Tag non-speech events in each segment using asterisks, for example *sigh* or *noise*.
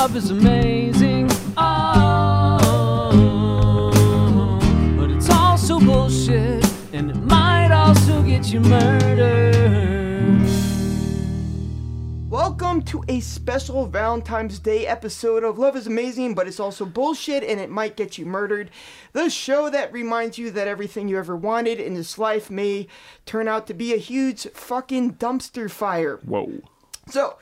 love is amazing. Oh, but it's also bullshit, and it might also get you murdered. Welcome to a special Valentine's Day episode of Love is Amazing, but it's also bullshit and it might get you murdered. The show that reminds you that everything you ever wanted in this life may turn out to be a huge fucking dumpster fire. Whoa. So,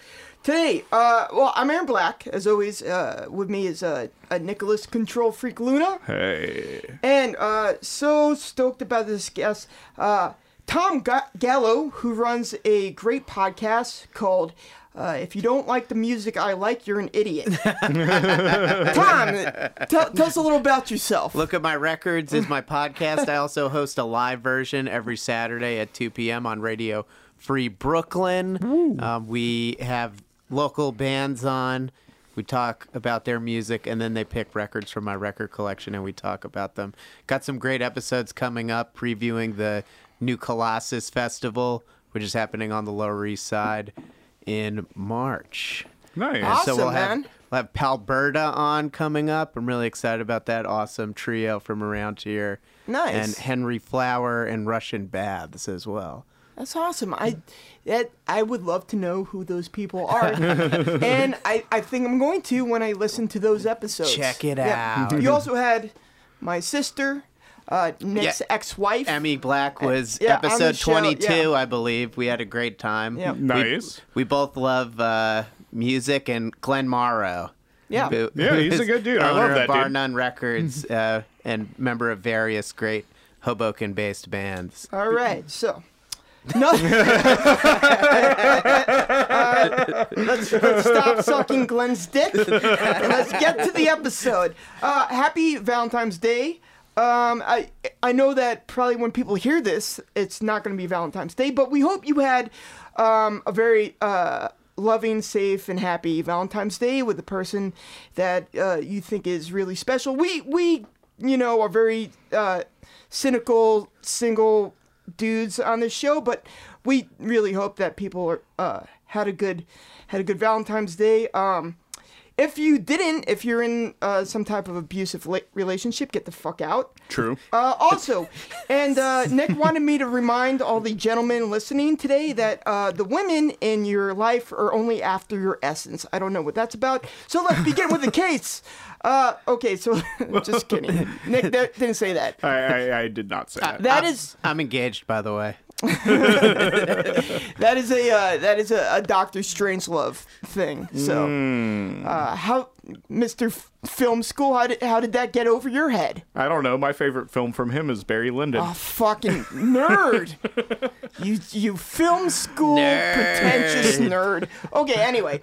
today, uh, well, I'm Aaron Black. As always, uh, with me is uh, a Nicholas Control Freak Luna. Hey. And uh, so stoked about this guest. Uh, Tom Ga- Gallo, who runs a great podcast called uh, If You Don't Like the Music I Like, You're an Idiot. *laughs* Tom, tell, tell us a little about yourself. Look at My Records is my podcast. I also host a live version every Saturday at 2 p.m. on Radio Free Brooklyn. Um, we have local bands on. We talk about their music, and then they pick records from my record collection, and we talk about them. Got some great episodes coming up, previewing the new Colossus Festival, which is happening on the Lower East Side in March. Nice. Awesome, so we'll have, man. we'll have Palberta on coming up. I'm really excited about that awesome trio from around here. Nice. And Henry Flower and Russian Baths as well. That's awesome. I that I would love to know who those people are, *laughs* and I, I think I'm going to when I listen to those episodes. Check it Yeah. out. You also had my sister, uh, Nick's Yeah. ex-wife. Emmy Black was Yeah, episode show, 22, yeah. I believe. We had a great time. Yeah. We- Nice. We, both love uh, music and Glenn Morrow. Yeah. who- Yeah, he's a good dude. I owner love of that Bar dude. None Records uh, and member of various great Hoboken-based bands. All right, so. No. *laughs* Uh, let's, let's stop sucking Glenn's dick let's get to the episode. Uh, happy Valentine's Day. Um, I I know that probably when people hear this, it's not going to be Valentine's Day, but we hope you had um, a very uh, loving, safe, and happy Valentine's Day with the person that uh, you think is really special. We we you know are very uh, cynical single dudes on this show, but we really hope that people are, uh, had a good had a good Valentine's Day. Um, if you didn't, if you're in uh, some type of abusive la- relationship, get the fuck out. True. Uh, also, and uh, Nick wanted me to remind all the gentlemen listening today that uh, the women in your life are only after your essence. I don't know what that's about. So let's begin with the case. Uh, okay, so *laughs* just *laughs* kidding. Nick there- didn't say that. I, I, I did not say that. That I'm- is I'm engaged, by the way. *laughs* that is a uh, that is a, a Doctor Strangelove thing. So, Hmm. uh, how, Mister F- Film School, how did how did that get over your head? I don't know. My favorite film from him is Barry Lyndon. Oh, fucking nerd! you you film school Nerd. pretentious nerd. Okay, anyway,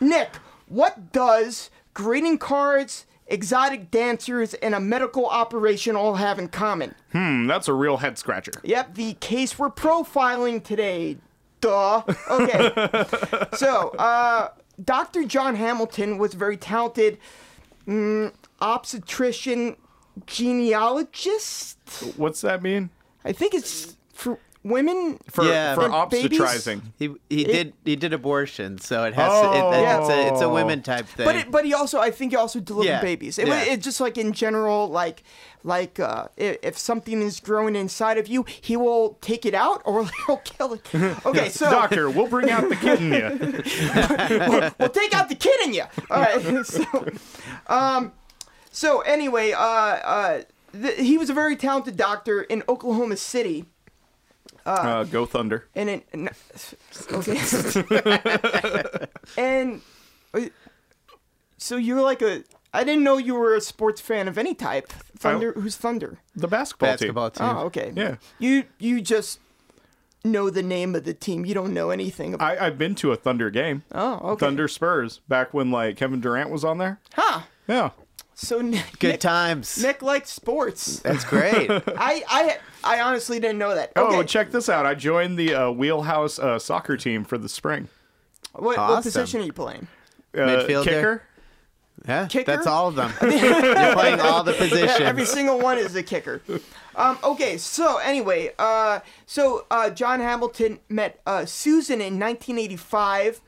Nick, what does greeting cards, exotic dancers, and a medical operation all have in common? Hmm, that's a real head scratcher. Yep, the case we're profiling today. Duh. Okay. *laughs* so, uh, Dr. John Hamilton was a very talented mm, obstetrician genealogist. What's that mean? I think it's for women. For Yeah. for And obstetrizing. He he did he did abortion, so it has to, it, it's a it's a Oh. women type thing. But it, but he also I think he also delivered Yeah, babies. It, yeah. It's just like in general, like like uh, if, if something is growing inside of you, he will take it out or *laughs* he'll kill it. Okay, *laughs* so Doctor, we'll bring out the kid in you. well, take out the kid in you. All right. *laughs* So, um, so anyway, uh, uh, th- he was a very talented doctor in Oklahoma City. Uh, go Thunder. And in, n- okay. *laughs* and uh, so you're like a. I didn't know you were a sports fan of any type. Thunder. Who's Thunder? The basketball, basketball team. team. Oh, okay. Yeah. You you just know the name of the team. You don't know anything about. I, I've been to a Thunder game. oh, okay. Thunder Spurs back when like Kevin Durant was on there. Huh. Yeah. So Nick, Good Nick, times. Nick likes sports. That's great. *laughs* I, I I honestly didn't know that. Oh, check this out. I joined the uh, Wheelhouse uh, soccer team for the spring. what, what position are you playing? Uh, Midfielder? Kicker. Yeah, Kicker? that's all of them. *laughs* You're playing all the positions. *laughs* Yeah, every single one is a kicker. Um, okay, so anyway, uh, so uh, John Hamilton met uh, Susan in 1985.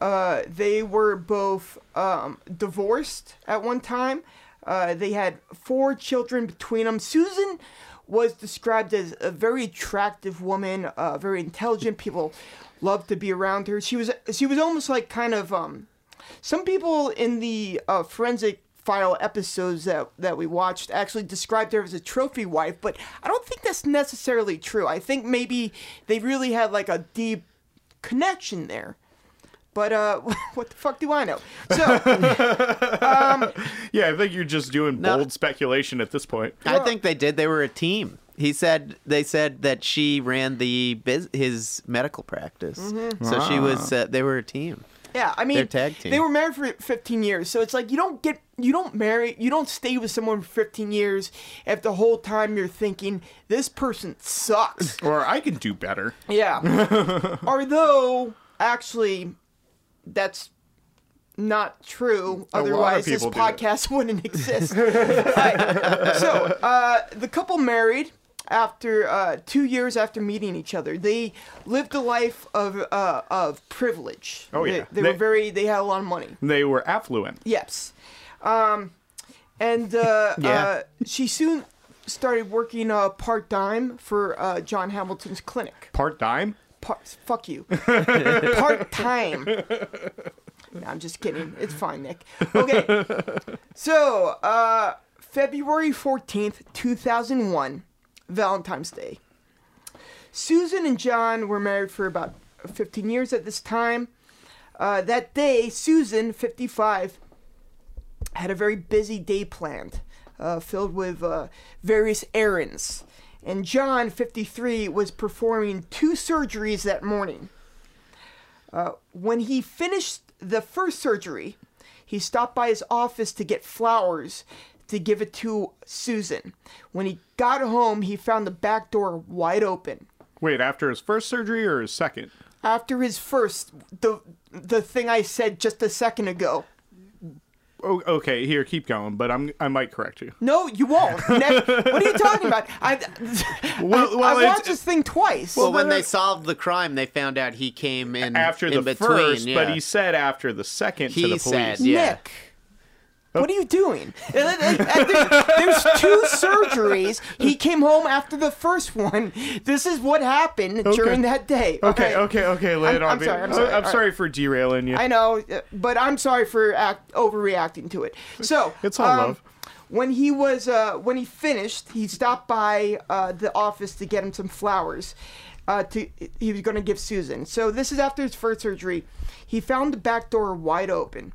Uh, they were both um, divorced at one time. Uh, they had four children between them. Susan was described as a very attractive woman, uh, very intelligent. People loved to be around her. She was she was almost like kind of um, some people in the uh, forensic file episodes that that we watched actually described her as a trophy wife, but I don't think that's necessarily true. I think maybe they really had like a deep connection there. But uh, *laughs* what the fuck do I know? So *laughs* Yeah, I think you're just doing No. bold speculation at this point. I think they did. They were a team. He said they said that she ran the biz- his medical practice, so she was. Uh, they were a team. yeah, I mean, They're tag team. they were married for 15 years, so it's like you don't get you don't marry you don't stay with someone for 15 years if the whole time you're thinking this person sucks. Or I can do better. Yeah. *laughs* Although, actually, that's not true. A Otherwise, this podcast *laughs* wouldn't exist. *laughs* Right. So, uh, the couple married after uh, two years after meeting each other. They lived a life of uh, of privilege. Oh, They- yeah. They, They- were very. They had a lot of money. They were affluent. Yes. Um, and uh, *laughs* Yeah. uh, she soon started working uh, part time for uh, John Hamilton's clinic. Part dime? Part, fuck you. *laughs* Part time. No, I'm just kidding. It's fine, Nick. Okay. So, uh, February 14th, 2001, Valentine's Day. Susan and John were married for about 15 years at this time. Uh, that day, Susan, 55, had a very busy day planned, uh, filled with uh, various errands. And John, 53, was performing two surgeries that morning. Uh, when he finished the first surgery, he stopped by his office to get flowers to give it to Susan. When he got home, he found the back door wide open. Wait, after his first surgery or his second? After his first, the the thing I said just a second ago. Oh, okay, here, keep going, but I'm I might correct you. No, you won't. *laughs* Nick, what are you talking about? I, *laughs* Well- I, well, I watched this thing twice. Well, when they solved the crime, they found out he came in After in the between. first, yeah. but he said after the second to He the police. said, yeah. Nick, what are you doing? There- There's two surgeries. He came home after the first one. This is what happened during that day. Okay, okay, okay, lay I'm- it on I'm me. sorry, I'm sorry. I'm right. sorry for derailing you. I know, but I'm sorry for act overreacting to it. So It's all um, love. When he was uh, when he finished, he stopped by uh, the office to get him some flowers. Uh, to he was going to give Susan. So this is after his first surgery. He found the back door wide open.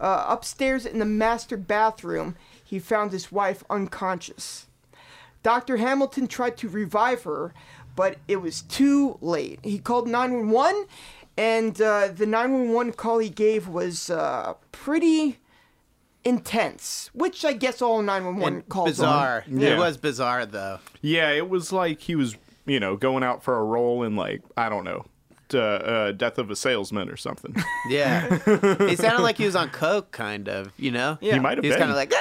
Uh, upstairs in the master bathroom, he found his wife unconscious. Dr. Hamilton tried to revive her, but it was too late. He called 911, and uh, the 911 call he gave was uh, pretty intense, which I guess all 911 And calls bizarre. are. Yeah. It was bizarre though. Yeah, it was like he was, you know, going out for a roll in like I don't know, uh, uh, Death of a Salesman or something. *laughs* Yeah, he sounded like he was on coke, kind of. You know. Yeah. He might have He was been. kind of like.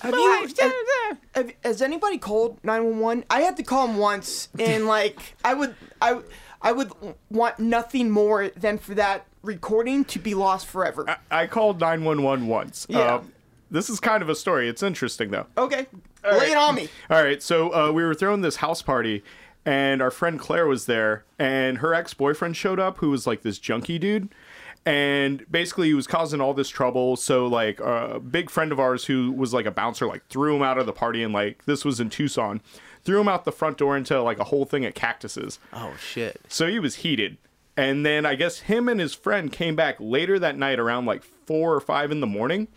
Have you, have, have- has anybody called 911? I had to call him once, and *laughs* like I would, I, I would want nothing more than for that recording to be lost forever. I called 911 once. Yeah. Um, this is kind of a story. It's interesting though. okay, lay it on me. All right, so uh, we were throwing this house party, and our friend Claire was there, and her ex boyfriend showed up, who was like this junkie dude. And basically, he was causing all this trouble. So, like, a big friend of ours who was like a bouncer, like, threw him out of the party. And, like, this was in Tucson, threw him out the front door into like a whole thing of cactuses. Oh shit. So he was heated. And then I guess him and his friend came back later that night around like four or five in the morning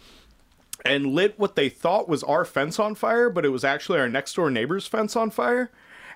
and lit what they thought was our fence on fire, but it was actually our next door neighbor's fence on fire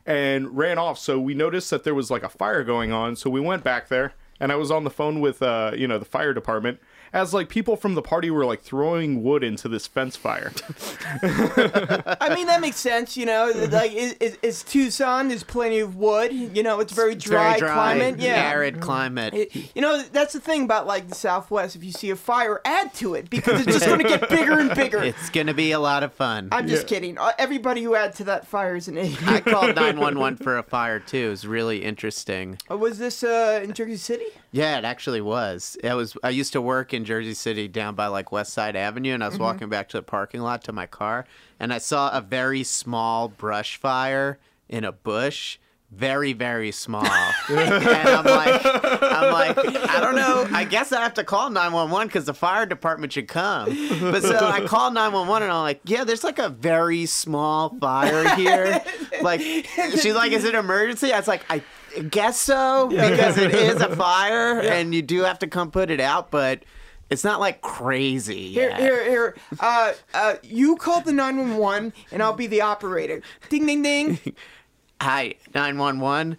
and ran off. So we noticed that there was like a fire going on. So we went back there and I was on the phone with, uh, you know, the fire department as like people from the party were like throwing wood into this fence fire. *laughs* I mean, that makes sense. You know, like it, it, it's Tucson. There's plenty of wood. You know, it's very dry, very dry, climate. Yeah. arid climate. It- you know, that's the thing about like the Southwest. If you see a fire, add to it because it's just going to get bigger and bigger. *laughs* it's gonna be a lot of fun. I'm just Yeah. kidding. Uh, Everybody who adds to that fire is an idiot. I called *laughs* 911 for a fire too. It was really interesting. Uh, was this uh, in Jersey City? Yeah, it actually was. It was. I used to work in Jersey City down by like West Side Avenue, and I was Mm-hmm. walking back to the parking lot to my car, and I saw a very small brush fire in a bush. Very, very small. *laughs* and I'm like, I'm like, I don't know. I guess I have to call 911 because the fire department should come. But so I called 911 and I'm like, yeah, there's like a very small fire here. *laughs* Like, she's like, is it an emergency? I was like, I guess so because it is a *laughs* fire and you do have to come put it out, but it's not like crazy. Here, yet. here, here. Uh, uh, you call the 911 and I'll be the operator. Ding, ding, ding. *laughs* Hi, 911.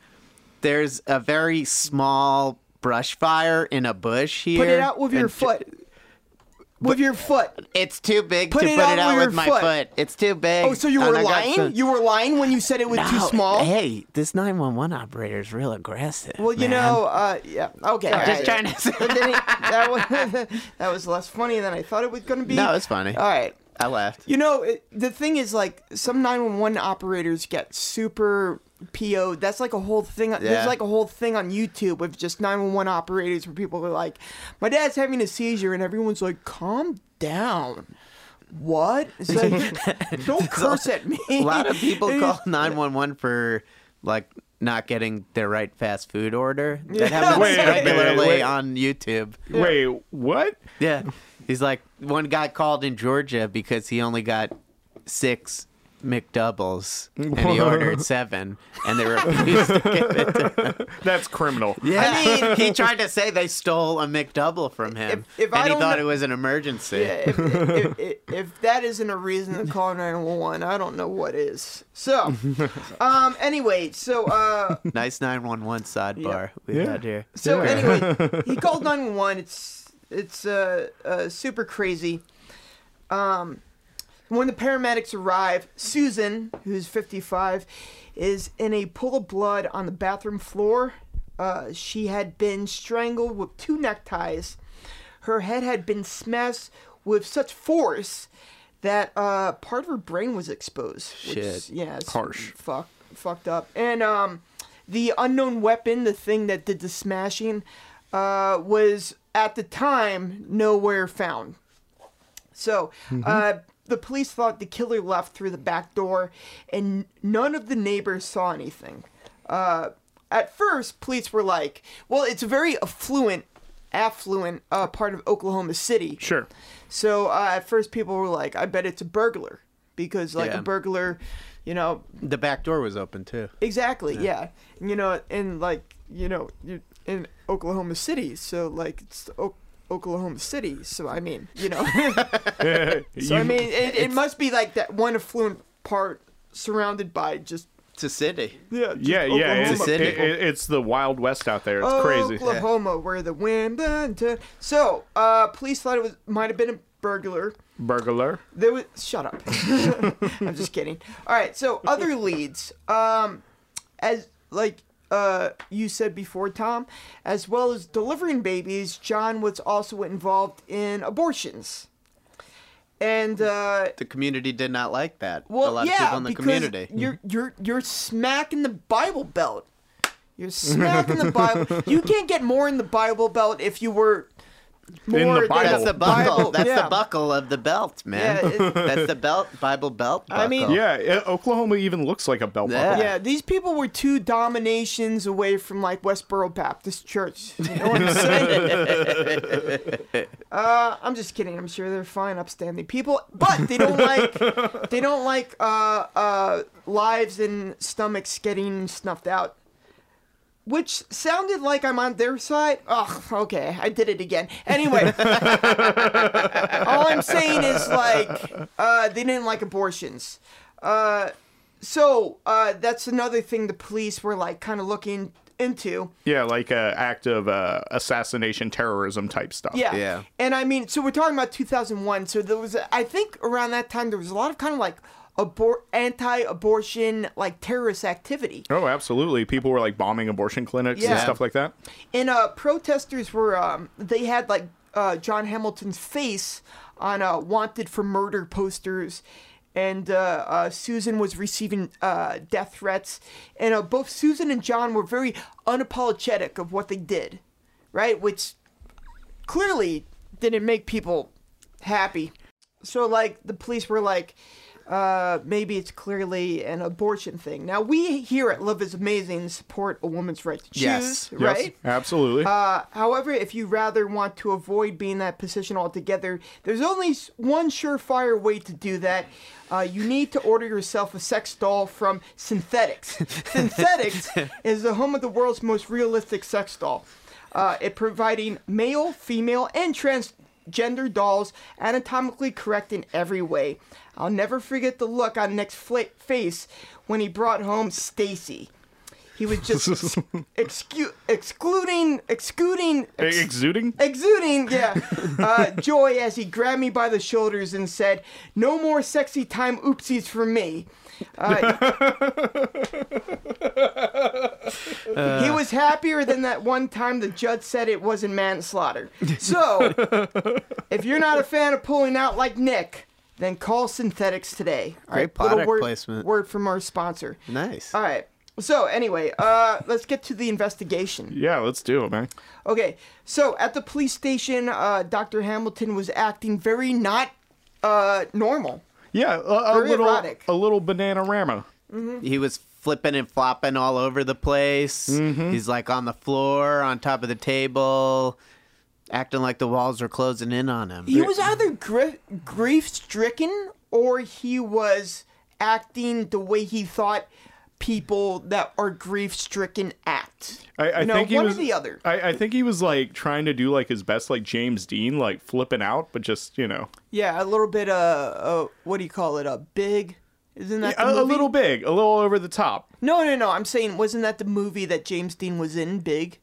There's a very small brush fire in a bush here. Put it out with your And foot. With your foot. It's too big Put to it put it out with with my foot. foot. It's too big. Oh, so you were lying? some- You were lying when you said it was too small? Hey, this 911 operator is real aggressive. Well, you man. know, uh, yeah, okay. I'm just trying to *laughs* that was *laughs* that was less funny than I thought it was going to be. No, it's funny. All right. I laughed. You know, it, the thing is, like, some 911 operators get super PO'd. That's like a whole thing. There's like a whole thing on YouTube with just 911 operators where people are like, my dad's having a seizure, and everyone's like, calm down. What? It's like, *laughs* don't curse at me. *laughs* A lot of people *laughs* call 911 for like not getting their right fast food order. That happens Wait, wait, regularly wait. on YouTube. Wait, what? Yeah. He's like, one guy called in Georgia because he only got six McDoubles and he *laughs* ordered seven and they refused to give it to him. *laughs* That's criminal. Yeah. I mean- he *laughs* tried to say they stole a McDouble from him If- if I and he thought know- it was an emergency. Yeah, if, if, if, if that isn't a reason to call 911, I don't know what is. So, um, anyway, so, uh, Nice 911 sidebar we Yeah. had here. so anyway, he called 911. It's, it's, uh, uh, super crazy. Um, when the paramedics arrive, Susan, who's 55, is in a pool of blood on the bathroom floor. Uh, she had been strangled with two neckties. Her head had been smashed with such force that uh, part of her brain was exposed. Which, Shit. Yeah, it's Harsh. Fuck, fucked up. And um, the unknown weapon, the thing that did the smashing, uh, was at the time nowhere found. So, uh, the police thought the killer left through the back door, and none of the neighbors saw anything. Uh, at first, police were like, "Well, it's a very affluent, affluent uh, part of Oklahoma City." Sure. So uh, at first, people were like, "I bet it's a burglar," because like Yeah. a burglar, you know, The back door was open too. Exactly. Yeah. You know, in like you know, in Oklahoma City, so like it's o- Oklahoma City. So I mean, you know, *laughs* *laughs* so I mean, it, it must be like that one affluent part surrounded by just It's a city. yeah, just yeah, yeah. Oklahoma It's, city. it- it- it's the Wild West out there. It's crazy. Oklahoma, where the wind. Dun, dun. So, uh, police thought it was might have been a burglar. Burglar. There was shut up. *laughs* I'm just kidding. All right, so other leads, um, as like uh you said before, Tom, as well as delivering babies, John was also involved in abortions. And uh, The community did not like that. well, a lot yeah, of people in the community. you're *laughs* you're you're smack in the Bible Belt. You're smack in the Bible. *laughs* You can't get more in the Bible Belt if you were more In the than Bible. That's the buckle. That's yeah. the buckle of the belt, man. Yeah, it- *laughs* That's the belt, Bible belt. Buckle. I mean- Yeah, it- Oklahoma even looks like a belt buckle. Yeah. Yeah, these people were two dominations away from like Westboro Baptist Church. You know what I'm *laughs* saying? *laughs* uh, I'm just kidding. I'm sure they're fine, upstanding people, but they don't like they don't like uh, uh, lives and stomachs getting snuffed out. Which sounded like I'm on their side. Oh, okay, I did it again. Anyway, *laughs* all I'm saying is like uh, they didn't like abortions. Uh, so uh, that's another thing the police were like kind of looking into. Yeah, like a act of uh, assassination, terrorism type stuff. Yeah. Yeah. And I mean, so we're talking about 2001. So there was, I think around that time, there was a lot of kind of like abor- anti-abortion, like terrorist activity. Oh, absolutely. People were like bombing abortion clinics and stuff like that. And uh, protesters were, um, they had like uh, John Hamilton's face on uh, wanted for murder posters. And uh, uh, Susan was receiving uh, death threats. And uh, both Susan and John were very unapologetic of what they did, right? Which clearly didn't make people happy. So, like, the police were like, uh, maybe it's clearly an abortion thing. Now, we here at Love is Amazing support a woman's right to choose, Yes. Yes, right? absolutely. Uh, however, if you rather want to avoid being that position altogether, there's only one surefire way to do that. Uh, you need to order yourself a sex doll from Sinthetics. *laughs* Sinthetics is the home of the world's most realistic sex doll. Uh, it providing male, female, and transgender dolls anatomically correct in every way. I'll never forget the look on Nick's fla- face when he brought home Stacy. He was just *laughs* excu- excluding, excluding, ex- Exuding? exuding, yeah, *laughs* uh, joy as he grabbed me by the shoulders and said, "No more sexy time oopsies for me." Uh, he *laughs* was happier than that one time the judge said it wasn't manslaughter. So, if you're not a fan of pulling out like Nick, then call Sinthetics today. All Great little product word, placement. Word from our sponsor. Nice. All right. So anyway, uh, let's get to the investigation. Yeah, let's do it, man. Okay, so at the police station, uh, Dr. Hamilton was acting very not uh, normal. Yeah, a, a Very little, erotic. a little banana rama. He was flipping and flopping all over the place. Mm-hmm. He's like on the floor, on top of the table, acting like the walls are closing in on him. He was either gri- grief stricken or he was acting the way he thought people that are grief stricken act. I, I You know, think he one or was the other. I, I think he was like trying to do like his best, like James Dean, like flipping out, but just you know, Yeah, a little bit. Uh, uh what do you call it? A big. Isn't that the a, a little big, a little over the top. No, no, no. I'm saying, wasn't that the movie that James Dean was in? Big.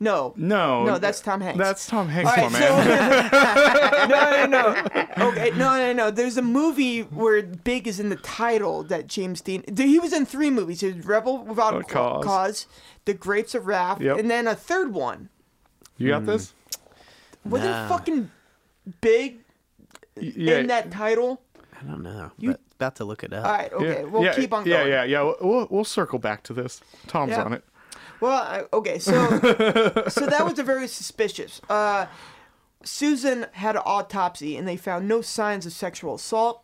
No. No, No, that's Tom Hanks. That's Tom Hanks, All right, my man. *laughs* no, no, no. Okay, no, no, no. There's a movie where "big" is in the title that James Dean. He was in three movies. He was Rebel Without uh, a Cause. Cause, The Grapes of Wrath, Yep. and then a third one. You got hmm. this? Wasn't Nah. fucking big Yeah. in that title? I don't know. but about to look it up. All right, okay, yeah, we'll yeah, keep on going. Yeah, yeah, We'll, we'll, we'll circle back to this. Tom's Yeah. on it. Well, I, okay, so so that was a very suspicious. Uh, Susan had an autopsy, and they found no signs of sexual assault.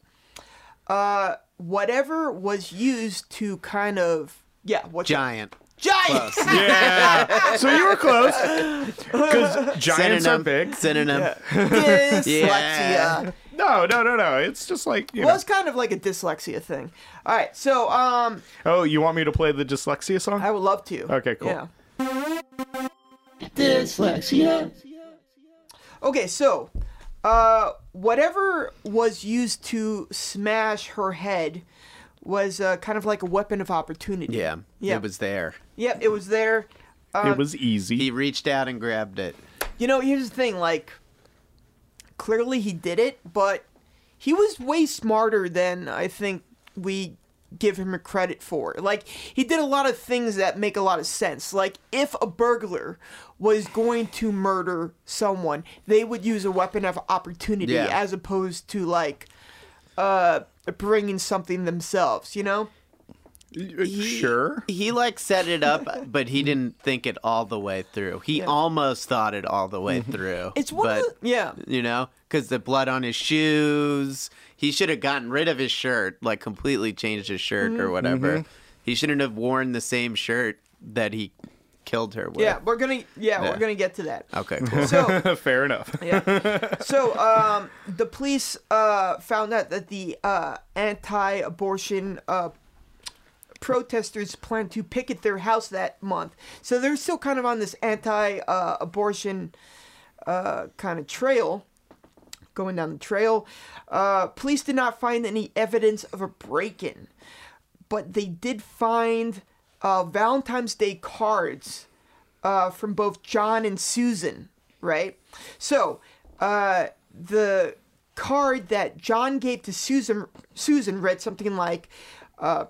Uh, whatever was used to kind of yeah, what Giant. giant. *laughs* Yeah. so you were close. *laughs* Because giants are Synonym. big. Synonym. Dyslexia. Yeah. No, no, no, no. It's just like you Well, know. it's kind of like a dyslexia thing. All right, so um, Oh, you want me to play the dyslexia song? I would love to. Okay, cool. Yeah. Dyslexia. Okay, so uh, whatever was used to smash her head was uh, kind of like a weapon of opportunity. Yeah. Yeah. It was there. Yep, it was there. it was easy. He reached out and grabbed it. You know, here's the thing. Like, clearly he did it, but he was way smarter than I think we give him credit for. Like, he did a lot of things that make a lot of sense. Like, if a burglar was going to murder someone, they would use a weapon of opportunity Yeah. as opposed to like uh bringing something themselves. You know? Uh, sure. He like set it up, but he didn't think it all the way through. He almost thought it all the way through. It's one but, of the, yeah. you know, because the blood on his shoes. He should have gotten rid of his shirt, like completely changed his shirt Mm-hmm. or whatever. He shouldn't have worn the same shirt that he killed her with. Yeah, we're gonna yeah, Yeah. we're gonna get to that. Okay, *laughs* cool. So *laughs* Fair enough. Yeah. *laughs* So, um, the police uh, found out that the uh, anti-abortion uh, protesters plan to picket their house that month. So they're still kind of on this anti-abortion uh, kind of trail, going down the trail. Uh, police did not find any evidence of a break-in, but they did find uh, Valentine's Day cards uh, from both John and Susan, right? So, uh, the card that John gave to Susan Susan read something like, uh,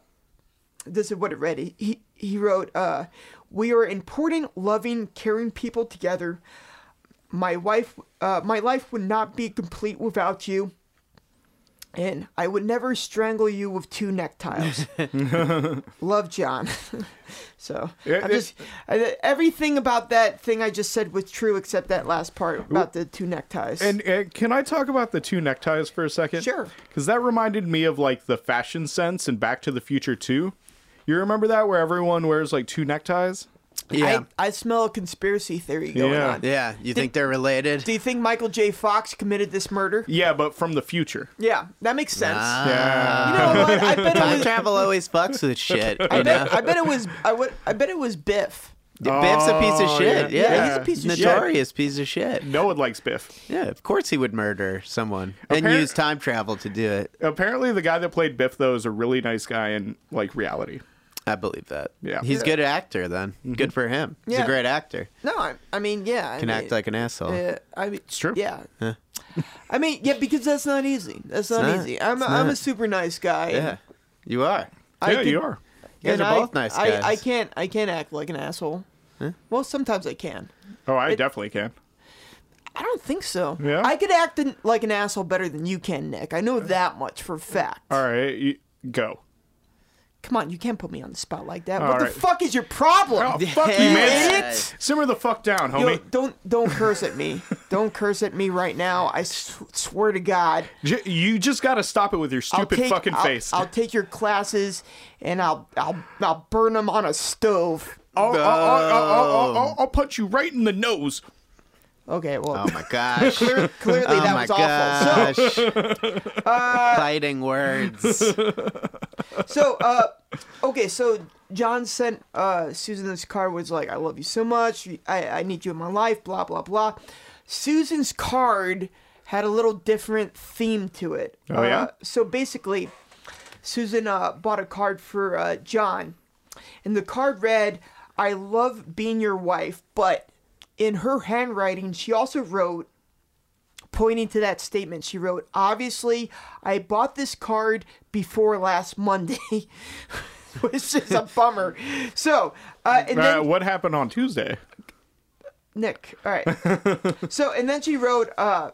this is what it read. He he, wrote, uh, "We are important, loving, caring people together. My wife, uh, my life would not be complete without you." And I would never strangle you with two neckties. *laughs* Love, John. *laughs* so Yeah, I'm it- just I, everything about that thing I just said was true, except that last part about the two neckties. And uh, can I talk about the two neckties for a second? Sure. Because that reminded me of like the fashion sense and Back to the Future 2. You remember that where everyone wears like two neckties? Yeah. I, I smell a conspiracy theory going Yeah. on. yeah. You think they're related? Do you think Michael J. Fox committed this murder? Yeah, but from the future. Yeah, that makes sense. Ah. Yeah. You know what? I bet it Time was. travel always fucks with shit. I You know? bet, I bet it was. I would. I bet it was Biff. Biff's a piece of Oh, shit. yeah. Yeah, Yeah, he's a piece of shit. notorious piece of shit. No one likes Biff. Yeah, of course he would murder someone and Appar- use time travel to do it. Apparently, the guy that played Biff though is a really nice guy in like reality. I believe that. Yeah. he's Yeah. a good actor. Then mm-hmm. good for him. He's Yeah. a great actor. No, I, I mean, yeah. I Can mean, act like an asshole. Yeah, I mean, It's true. Yeah. I mean, yeah, because that's not easy. That's not, not. easy. I'm, a, It's I'm a not. super nice guy. Yeah, you are. I yeah, can- you are. You guys and are I- both nice I, guys. I can't. I can't act like an asshole. Well, sometimes I can. Oh, I It- definitely can. I don't think so. Yeah? I could act in, like an asshole better than you can, Nick. I know that much for a fact. All right, you, go. Come on, you can't put me on the spot like that. All what right. the fuck is your problem? Oh, fuck you, man. idiot! Simmer the fuck down, Yo, homie. don't don't curse at me. don't curse at me right now. I s- swear to God. J- you just got to stop it with your stupid take, fucking I'll, face. I'll take your classes and I'll I'll I'll burn them on a stove. I'll, I'll, I'll, I'll, I'll, I'll punch you right in the nose. Okay, well, Oh my *laughs* gosh. clear, clearly oh that my was awful. gosh. *laughs* uh, Fighting words. So, *laughs* so uh, okay, so John sent uh Susan this card was like, "I love you so much. I I need you in my life." Blah blah blah. Susan's card had a little different theme to it. Oh, yeah? Uh, so basically, Susan uh, bought a card for uh, John, and the card read, "I love being your wife," but in her handwriting, she also wrote pointing to that statement, she wrote, Obviously, I bought this card before last Monday, *laughs* which is a bummer. So, uh, and Uh, then, what happened on Tuesday? Nick, all right. *laughs* so, and then she wrote, uh,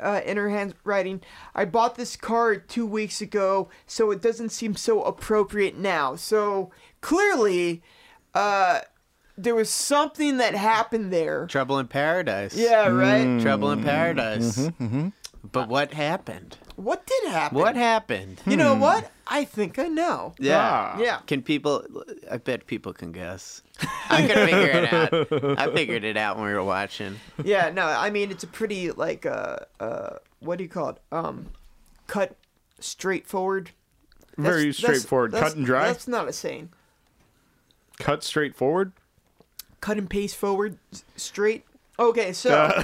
uh, in her handwriting, I bought this card two weeks ago, so it doesn't seem so appropriate now. So, clearly, uh, there was something that happened there. Trouble in paradise. Yeah, right? Trouble in paradise. But what happened? What did happen? What happened? You know what? I think I know. Yeah. Ah. Yeah. Can people? I bet people can guess. I could figure it out. *laughs* I figured it out when we were watching. Yeah, no, I mean it's a pretty like uh uh what do you call it? Um cut straightforward. That's- Very that's- straightforward. that's- Cut and dry. That's not a saying. Cut straightforward. Cut and paste forward s- straight. Okay, so Uh.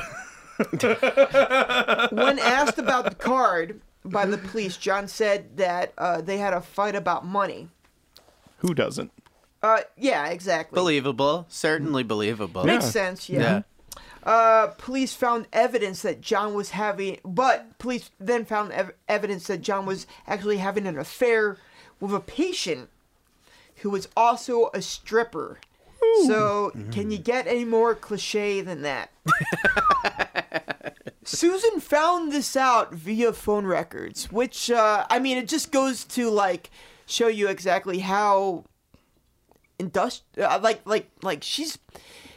*laughs* when asked about the card by the police, John said that uh, they had a fight about money. Who doesn't? Uh, yeah, exactly. Believable. Certainly believable. Makes Yeah. sense. Yeah. Yeah. Uh, police found evidence that John was having, but police then found ev- evidence that John was actually having an affair with a patient who was also a stripper. So, can you get any more cliche than that? *laughs* Susan found this out via phone records, which, uh, I mean, it just goes to, like, show you exactly how industri- uh, like, like, like, she's,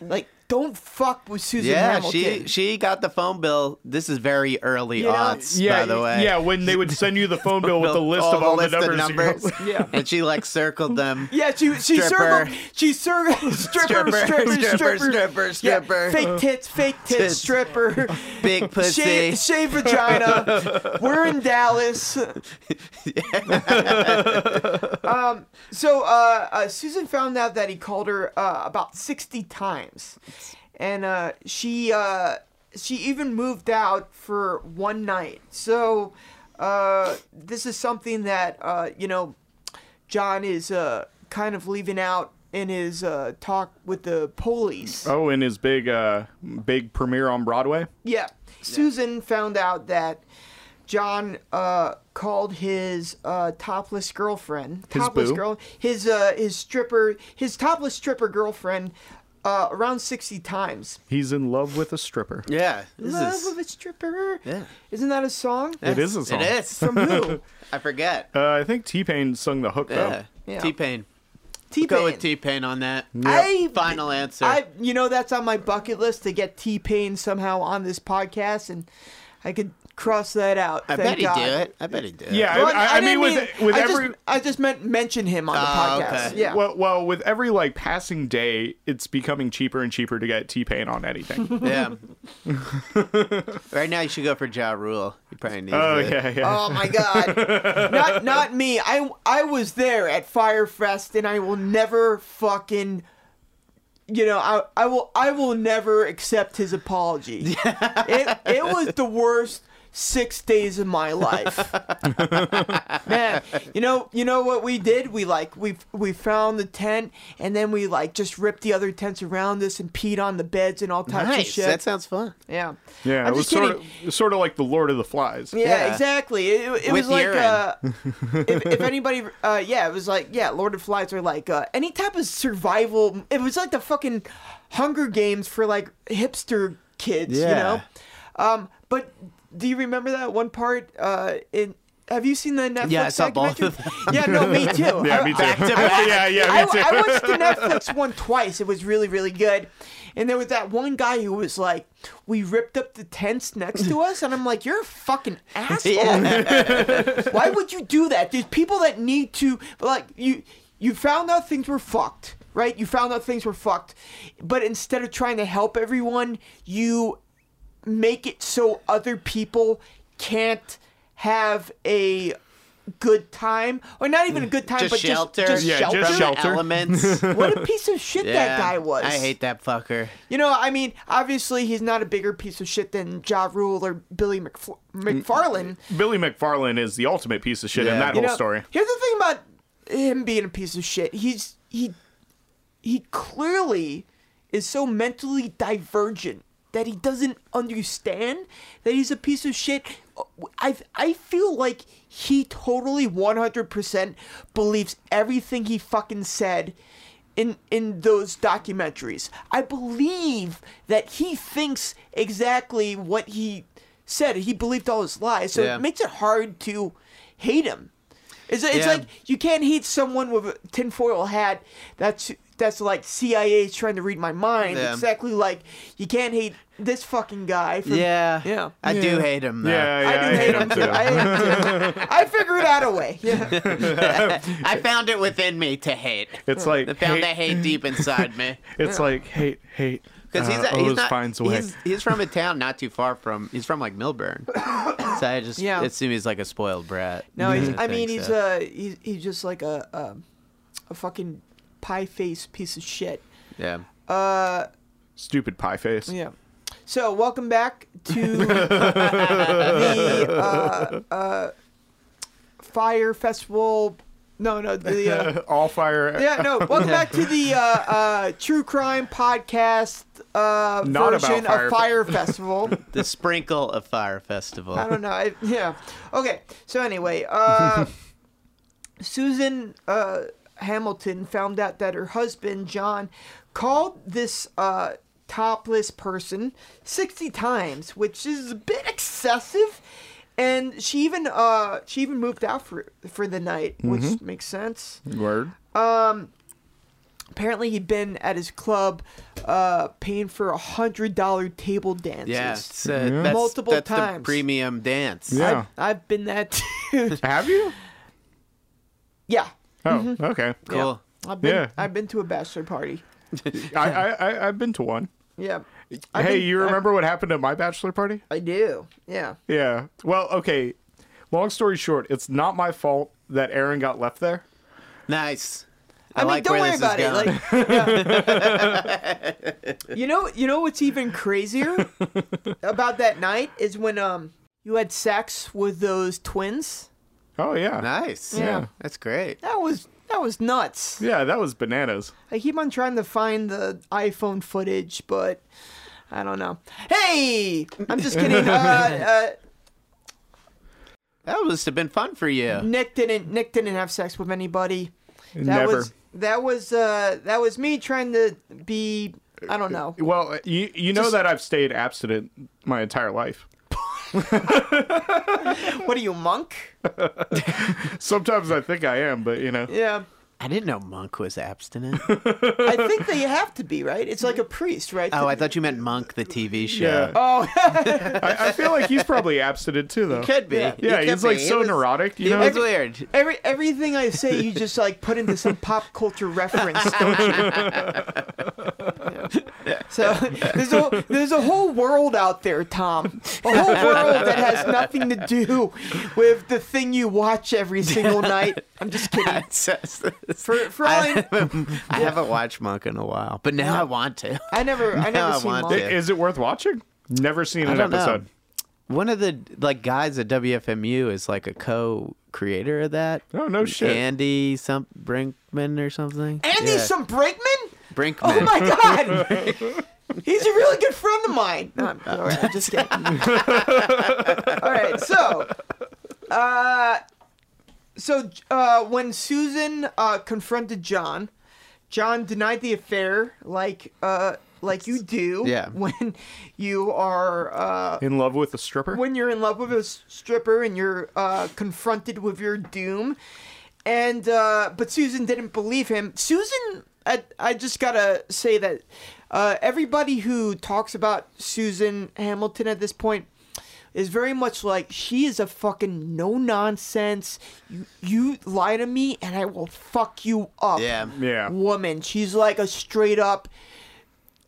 like, don't fuck with Susan Yeah, Hamilton. she she got the phone bill. This is very early You know, aughts, Yeah, by the way. yeah. When they would send you the phone bill with *laughs* the list of the all list the numbers. numbers. *laughs* Yeah. and she like circled them. *laughs* Yeah, she she Stripper. circled she circled stripper Stripper, stripper stripper, stripper stripper, Yeah, fake tits fake tits Tits. stripper Big pussy. shave, shave vagina. We're in Dallas. um. So uh, uh, Susan found out that he called her uh, about sixty times, and uh, she uh, she even moved out for one night. So uh, this is something that uh, you know John is uh, kind of leaving out in his uh, talk with the police. Oh, in his big uh big premiere on Broadway. Yeah. Susan found out that John uh, called his uh, topless girlfriend, His topless boo? girl, his uh, his stripper, his topless stripper girlfriend, uh, around sixty times. He's in love with a stripper. Yeah. This Love is. of a stripper. Yeah. Isn't that a song? It is a song. It is. From who? *laughs* I forget. Uh, I think T Pain sung the hook Yeah. though. Yeah. T Pain. T Pain. Go Pain. with T Pain on that. I Final answer. I you know that's on my bucket list to get T Pain somehow on this podcast, and I could cross that out. I bet he'd God. do it. I bet he'd do it. Yeah, Well, I, I, mean didn't with with I every just, I just meant mention him on the Oh, podcast. okay. Yeah. well, well, with every like passing day, it's becoming cheaper and cheaper to get T Pain on anything. *laughs* Yeah. *laughs* right now, you should go for Ja Rule. You probably need oh it. yeah, yeah. Oh my god. *laughs* not not me. I I was there at Fyre Fest and I will never fucking you know, I I will I will never accept his apology. it it was the worst six days of my life. *laughs* Man, you know you know what we did? We like we we found the tent and then we like just ripped the other tents around us and peed on the beds and all types of shit. That sounds fun. yeah. yeah, I'm it was just sort kidding. of sort of like the Lord of the Flies. Yeah, Yeah. exactly. It, it With was like uh, *laughs* if, if anybody, uh, yeah, it was like yeah, Lord of the Flies or like uh, any type of survival. It was like the fucking Hunger Games for like hipster kids, you know. Um, but do you remember that one part uh, in? Have you seen the Netflix Yeah, I saw both documentary? of Yeah, no, me too. *laughs* Yeah, me too. Back to *laughs* back. yeah, yeah, me too. I watched the *laughs* Netflix one twice. It was really, really good. And there was that one guy who was like, "We ripped up the tents next to us," and I'm like, "You're a fucking asshole. Why would you do that? There's people that need to like you. You found out things were fucked, right? You found out things were fucked, but instead of trying to help everyone, you make it so other people can't have a good time or not even a good time Just but shelter. just, just Yeah, shelter. just shelter. the elements. *laughs* what a piece of shit that guy was I hate that fucker. you know i mean obviously he's not a bigger piece of shit than ja rule or billy McF- mcfarland Billy McFarland is the ultimate piece of shit in that you whole know, story. here's the thing about him being a piece of shit he's he he clearly is so mentally divergent that he doesn't understand that he's a piece of shit. I I feel like he totally 100% believes everything he fucking said in in those documentaries. I believe that he thinks exactly what he said. He believed all his lies. So Yeah. it makes it hard to hate him. It's, it's Yeah. like you can't hate someone with a tinfoil hat that's that's like CIA is trying to read my mind. Yeah. Exactly like you can't hate this fucking guy. For, Yeah. Yeah. I do hate him, though. Yeah, yeah, I do hate him too. I hate him too. *laughs* I figured out a way. *laughs* Yeah. *laughs* I found it within me to hate. It's like I found hate- that hate deep inside me. It's like hate, hate. Because he's, uh, he's always not. finds a way. He's, he's from a town not too far from. He's from like Millburn. *coughs* so I just Yeah. assume he's like a spoiled brat. No, he's, I think mean he's so. uh he's he's just like a um, a fucking pie face piece of shit. yeah. Uh Stupid pie face. yeah. So welcome back to *laughs* the uh, uh, Fyre festival. No, no, the uh, *laughs* All fire. yeah, no. Welcome back to the uh, uh, true crime podcast uh, Not about version Fire of Fe- Fyre Festival. *laughs* The sprinkle of fire festival. I don't know. I, yeah. Okay. So anyway, uh, Susan uh, Hamilton found out that her husband John called this uh, topless person sixty times, which is a bit excessive. And she even uh, she even moved out for for the night, which makes sense. Word. Um apparently, he'd been at his club, uh, paying for a hundred dollar table dances. Yeah, it's, uh, that's, Multiple that's times. the premium dance. Yeah. I've, I've been that too. *laughs* Have you? yeah. Oh, Mm-hmm. Cool. Yeah. I've been Yeah. I've been to a bachelor party. *laughs* I, I, I, I've been to one. Yeah. I've hey, been- you I- remember what happened at my bachelor party? I do. Yeah. Yeah. Well, okay. Long story short, it's not my fault that Aaron got left there. Nice. I, I, mean, like don't where worry this about it. Like, yeah. *laughs* you know, you know what's even crazier *laughs* about that night is when um you had sex with those twins. Oh yeah. nice. Yeah. That's great. That was That was nuts. Yeah, that was bananas. I keep on trying to find the iPhone footage, but I don't know. Hey, I'm just kidding. *laughs* uh, That must have been fun for you. uh, Nick didn't. Nick didn't have sex with anybody. That Never. was that was uh, that was me trying to be. I don't know. Well, you you know Just- that I've stayed abstinent my entire life. *laughs* What are you, monk? *laughs* Sometimes I think I am, but you know. Yeah, I didn't know Monk was abstinent. *laughs* I think they have to be right. It's like a priest, right? oh, I thought you meant Monk, the TV show. Yeah. *laughs* Oh, I, I feel like he's probably abstinent too, though. Could be. Yeah. Yeah, He could he's like be. so It was- neurotic, you It know. was weird. every everything I say, you just like put into some pop culture reference, don't you? Yeah. *laughs* So there's a there's a whole world out there, Tom. A whole world that has nothing to do with the thing you watch every single night. I'm just kidding. For for all I I, haven't, I haven't watched Monk in a while, but now I want to. I never I *laughs* No, never I seen want Monk. to. Is it worth watching? Never seen I an don't know. episode. One of the like guys at WFMU is like a co-creator of that. Oh no shit. Andy some Brinkman or something. Andy Yeah. some Brinkman? Brinkman. Oh my god! *laughs* He's a really good friend of mine. No, I'm, all right, I'm just kidding. *laughs* all right, so, uh, so uh, when Susan uh, confronted John, John denied the affair, like uh, like you do. *laughs* Yeah. When you are uh, In love with a stripper? when you're in love with a s- stripper and you're uh, confronted with your doom. And uh, but Susan didn't believe him. Susan, I, I just gotta say that uh, everybody who talks about Susan Hamilton at this point is very much like she is a fucking no nonsense. You you lie to me and I will fuck you up. Yeah. Yeah. Woman, she's like a straight up.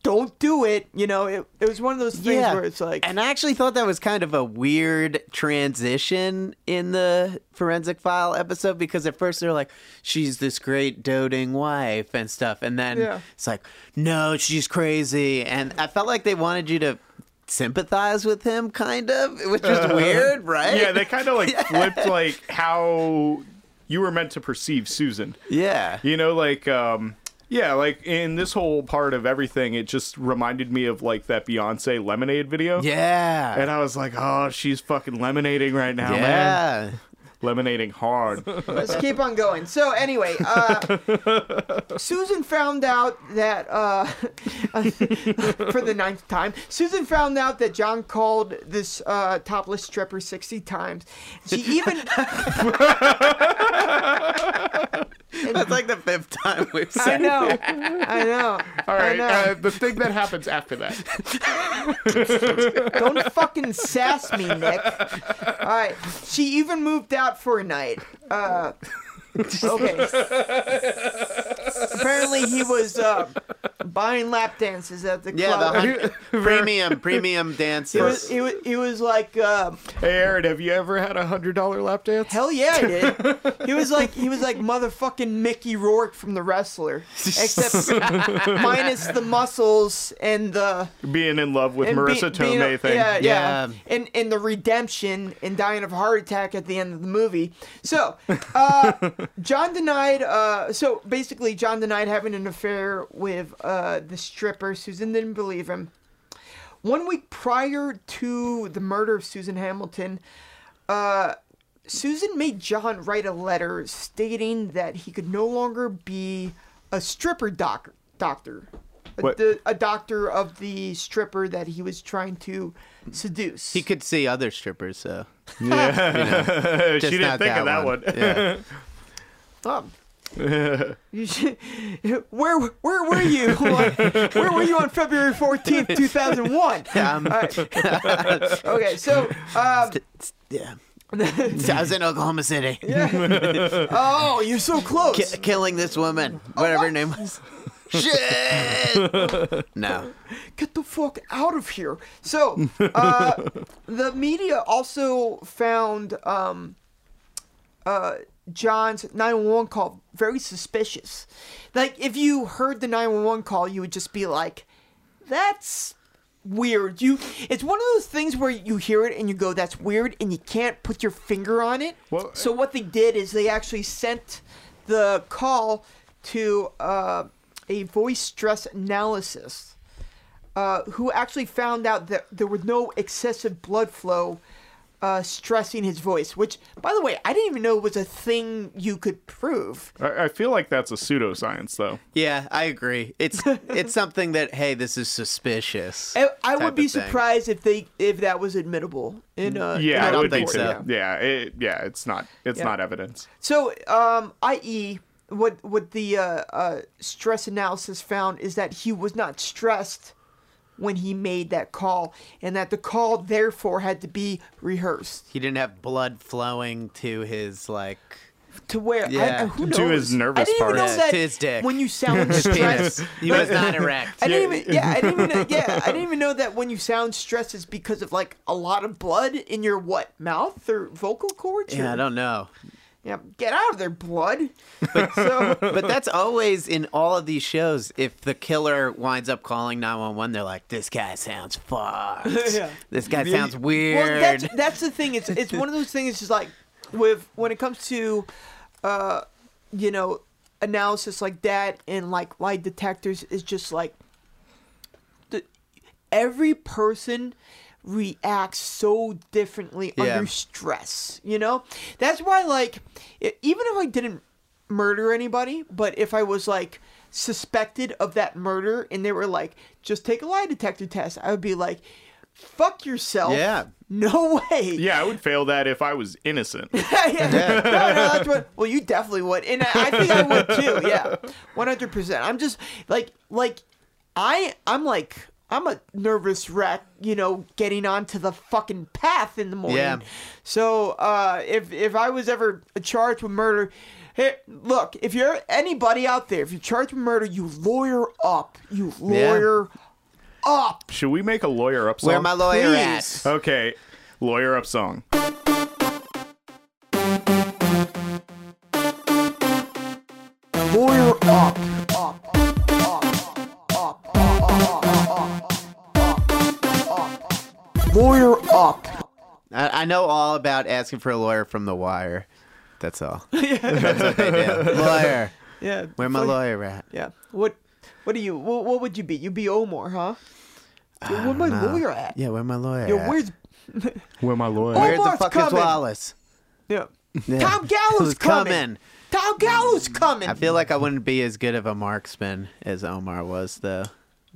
Don't do it. You know, it, it was one of those things where it's like, and I actually thought that was kind of a weird transition in the forensic file episode because at first they're like, she's this great doting wife and stuff, and then Yeah. it's like, no, she's crazy, and I felt like they wanted you to sympathize with him, kind of, which is weird, right? Yeah, they kind of like *laughs* flipped like how you were meant to perceive Susan. yeah. You know, like um yeah, like in this whole part of everything, it just reminded me of like that Beyonce Lemonade video. Yeah. And I was like, oh, she's fucking lemonading right now, man. Lemonading hard. *laughs* Let's keep on going. So anyway, uh, *laughs* Susan found out that uh, *laughs* for the ninth time, Susan found out that John called this uh, topless stripper sixty times. She even *laughs* That's like the fifth time we've I said know, I know, *laughs* All I right, know. uh, the thing that happens after that. Don't fucking sass me, Nick. All right. She even moved out for a night. Uh, *laughs* okay. Apparently, he was uh, buying lap dances at the Yeah, club. the hun- *laughs* premium premium He was, dances. he was, he was like, uh, Hey, Aaron, have you ever had a hundred dollar lap dance? hell yeah, I did. *laughs* He was like, he was like motherfucking Mickey Rourke from The Wrestler, except minus the muscles and the Being in love with and Marisa be- being Tomei a- thing. Yeah, yeah, Yeah. And and the redemption and dying of a heart attack at the end of the movie. So, uh, John denied. Uh, so basically, John denied having an affair with uh, the stripper. Susan didn't believe him. One week prior to the murder of Susan Hamilton, uh, Susan made John write a letter stating that he could no longer be a stripper doc- doctor. A, the- a doctor of the stripper that he was trying to seduce. He could see other strippers, so Yeah. *laughs* she just didn't not think that of that one. Yeah. *laughs* Um, *laughs* you should, where where were you? on- where were you on February fourteenth, *laughs* two thousand one? *laughs* Okay, so um, yeah. I was in Oklahoma City, oh, you're so close. Ki- killing this woman, whatever her name was. Shit. no. get the fuck out of here. So, uh, the media also found um, uh, John's 911 call very suspicious. Like, if you heard the 911 call, you would just be like, that's weird. You, it's one of those things where you hear it and you go, that's weird, and you can't put your finger on it. Well, so what they did is they actually sent the call to uh, a voice stress analysis, uh, who actually found out that there was no excessive blood flow uh, stressing his voice. Which, by the way, I didn't even know was a thing you could prove. I, I feel like that's a pseudoscience, though. Yeah, I agree. It's *laughs* it's something that hey, this is suspicious. I, I would be surprised if they if that was admittable in uh, Yeah, in I a would think be court, too. so. Yeah, it, yeah, it's not. It's Yeah. not evidence. So, um, i.e., what what the uh, uh, stress analysis found is that he was not stressed when he made that call, and that the call therefore had to be rehearsed He didn't have blood flowing to his like to where I- Yeah. I, who To his nervous I didn't even part. know Yeah, that to his dick. when you sound *laughs* his stressed. He was not erect. I didn't even yeah I didn't even know, *laughs* yeah I didn't even know that when you sound stressed is because of like a lot of blood in your what mouth or vocal cords. Yeah, or- I don't know. Yeah, get out of there, blood. so *laughs* But that's always in all of these shows. If the killer winds up calling 911, they're like, this guy sounds fucked. *laughs* Yeah. This guy sounds weird. Well, that's that's the thing. It's it's one of *laughs* those things. Just like with when it comes to, uh, you know, analysis like that and like lie detectors is just like, the every person reacts so differently Yeah. under stress. You know, that's why like even if I didn't murder anybody, but if I was like suspected of that murder and they were like, just take a lie detector test, I would be like, fuck yourself. Yeah. No way. Yeah, I would fail that if I was innocent. *laughs* yeah. No, no, that's what. Well, you definitely would, and I, I think I would too. Yeah, *laughs* one hundred percent. I'm just like, like, I, I'm like, I'm a nervous wreck. You know, getting onto the fucking path in the morning. Yeah. So, uh, if if I was ever charged with murder. Hey, look, if you're anybody out there, if you're charged with murder, you lawyer up. You lawyer up. Should we make a lawyer up song? Where my lawyer Please. at? Okay, lawyer up song. Lawyer up. I, I know all about asking for a lawyer from The Wire. That's all. *laughs* That's what they do. *laughs* Lawyer. Yeah. Where my fuck- lawyer at? Yeah. What? What do you? What, what would you be? You'd be Omar, huh? Yo, where my No. lawyer at? Yeah, where my lawyer Yo, at? where's? *laughs* Where my lawyer? Where the Omar's fuck is. Wallace? Yeah. Yeah. Tom Gallo's coming. coming? Tom Gallo's coming. I feel like I wouldn't be as good of a marksman as Omar was, though.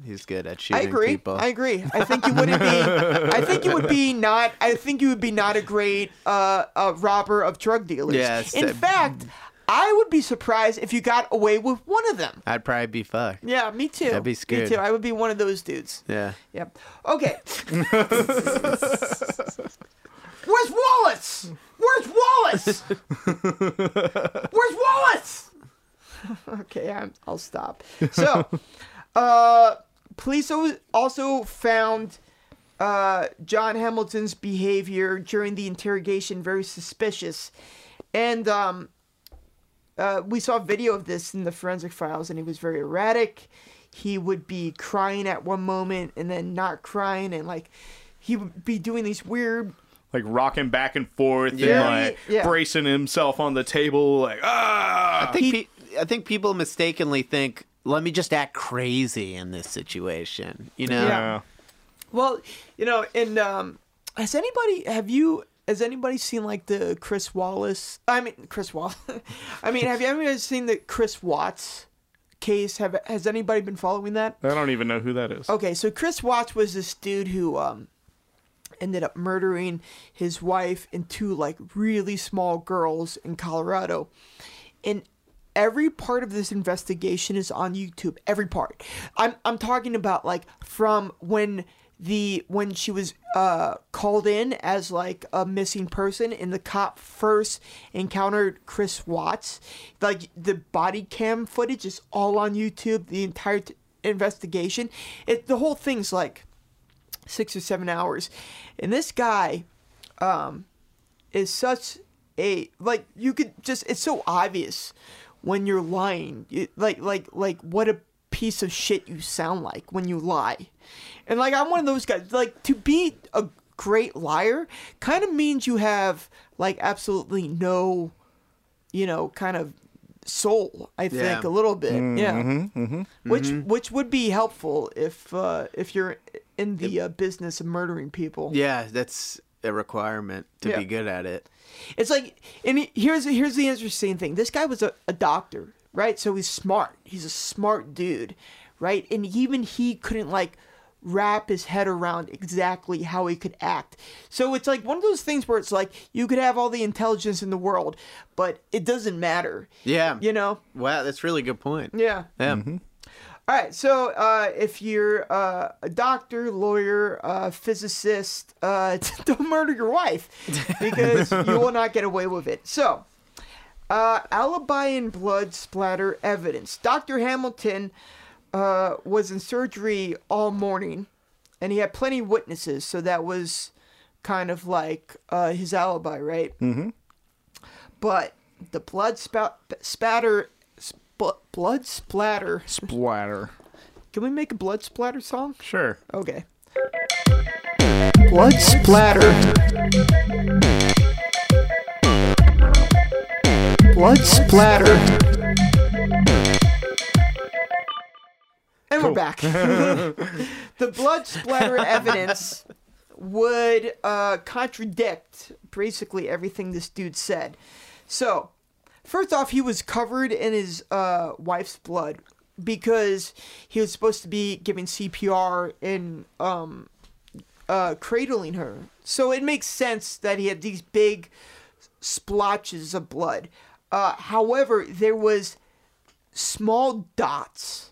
He's good at I agree. people. I agree. I think you wouldn't be. *laughs* I think you would be not. I think you would be not a great uh, uh, robber of drug dealers. Yes, In uh, fact, I would be surprised if you got away with one of them. I'd probably be fucked. Yeah, me too. I'd be Me too. I would be one of those dudes. Yeah. Yep. Okay. *laughs* Where's Wallace? Where's Wallace? Where's Wallace? *laughs* okay, I'm, I'll stop. So, uh, police also found uh, John Hamilton's behavior during the interrogation very suspicious, and um, uh, we saw video of this in the forensic files, and he was very erratic. He would be crying at one moment and then not crying, and like he would be doing these weird. Like rocking back and forth Yeah. and like Yeah. bracing himself on the table, like ah. I think pe- I think people mistakenly think, let me just act crazy in this situation. You know? Yeah. Well, you know, and um, has anybody have you has anybody seen like the Chris Wallace? I mean, Chris Wallace. *laughs* I mean, have you ever seen the Chris Watts case? Have has anybody been following that? I don't even know who that is. Okay, so Chris Watts was this dude who um ended up murdering his wife and two like really small girls in Colorado. And every part of this investigation is on YouTube. Every part. I'm I'm talking about like from when the when she was uh called in as like a missing person and the cop first encountered Chris Watts like the body cam footage is all on YouTube the entire t- investigation it the whole thing's like six or seven hours and this guy um is such a like you could just it's so obvious when you're lying you, like like like what a piece of shit you sound like when you lie and like i'm one of those guys like to be a great liar kind of means you have like absolutely no you know kind of soul. I think Yeah. a little bit. Yeah. Mm-hmm. Which which would be helpful if uh, if you're in the uh, business of murdering people. Yeah, that's a requirement to Yeah. be good at it. It's like, and here's here's the interesting thing. This guy was a, a doctor, right? So he's smart. He's a smart dude, right? And even he couldn't like wrap his head around exactly how he could act. So it's like one of those things where it's like you could have all the intelligence in the world, but it doesn't matter. Yeah. You know? Wow, that's a really good point. Yeah. Yeah. Mm-hmm. All right, so uh, if you're uh, a doctor, lawyer, uh, physicist, uh, *laughs* don't murder your wife because you will not get away with it. So, uh, alibi and blood splatter evidence. Dr. Hamilton uh, was in surgery all morning, and he had plenty of witnesses, so that was kind of like uh, his alibi, right? Mm-hmm. But the blood spout, spatter, sp- blood splatter. Splatter. Can we make a blood splatter song? Sure. Okay. Blood splatter. Blood splatter. And we're back. *laughs* the blood splatter evidence would uh, contradict basically everything this dude said. So, first off, he was covered in his uh, wife's blood because he was supposed to be giving CPR and um, uh, cradling her. So it makes sense that he had these big splotches of blood. Uh, however, there was small dots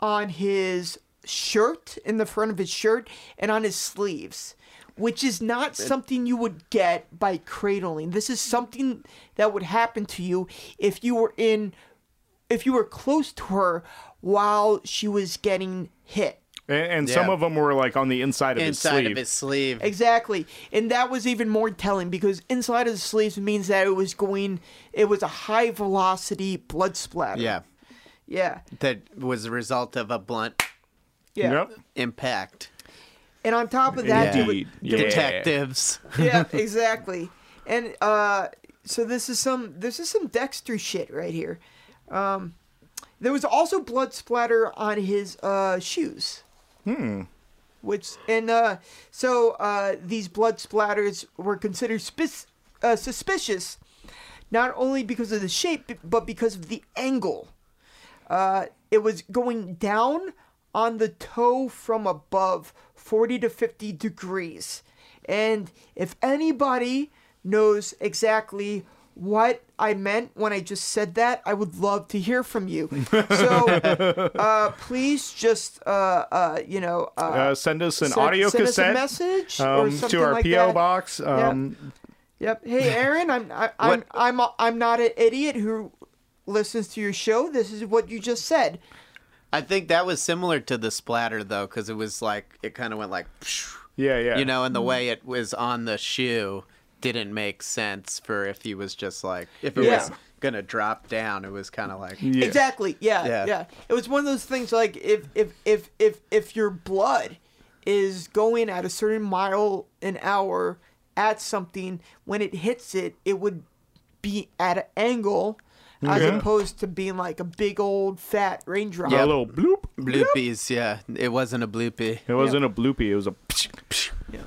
on his shirt in the front of his shirt and on his sleeves which is not something you would get by cradling this is something that would happen to you if you were in if you were close to her while she was getting hit And, and some of them were like on the inside of his Inside sleeve. of his sleeve. Exactly. And that was even more telling because inside of the sleeves means that it was going it was a high velocity blood splatter. Yeah. Yeah. That was the result of a blunt Yeah. Yep. impact. And on top of that, Yeah. dude, Yeah. Detectives. yeah, *laughs* exactly. And uh, so this is some this is some Dexter shit right here. Um, there was also blood splatter on his uh, shoes. Hmm. Which and uh, so uh, these blood splatters were considered spis- uh, suspicious, not only because of the shape but because of the angle. Uh, it was going down on the toe from above 40 to 50 degrees. And if anybody knows exactly what I meant when I just said that, I would love to hear from you. *laughs* So uh, please just, uh, uh, you know, uh, Uh, send us an send- audio send cassette us a message um, something to our like PO that. box. Um, Yep. Hey, Aaron, I'm I, I'm What- I'm I'm not an idiot who listens to your show. This is what you just said. I think that was similar to the splatter though, because it was like it kind of went like, Yeah, yeah. you know, and the mm-hmm. way it was on the shoe didn't make sense for if he was just like if it Yeah. was gonna drop down. It was kind of like Yeah. Exactly. Yeah, yeah. Yeah. It was one of those things like if if if if if your blood is going at a certain mile an hour at something, when it hits it, it would be at an angle as opposed to being like a big old fat raindrop. Yeah, A little bloop. bloopies. Yeah, it wasn't a bloopy. It wasn't a bloopy. It was a. Psh, psh. Yeah.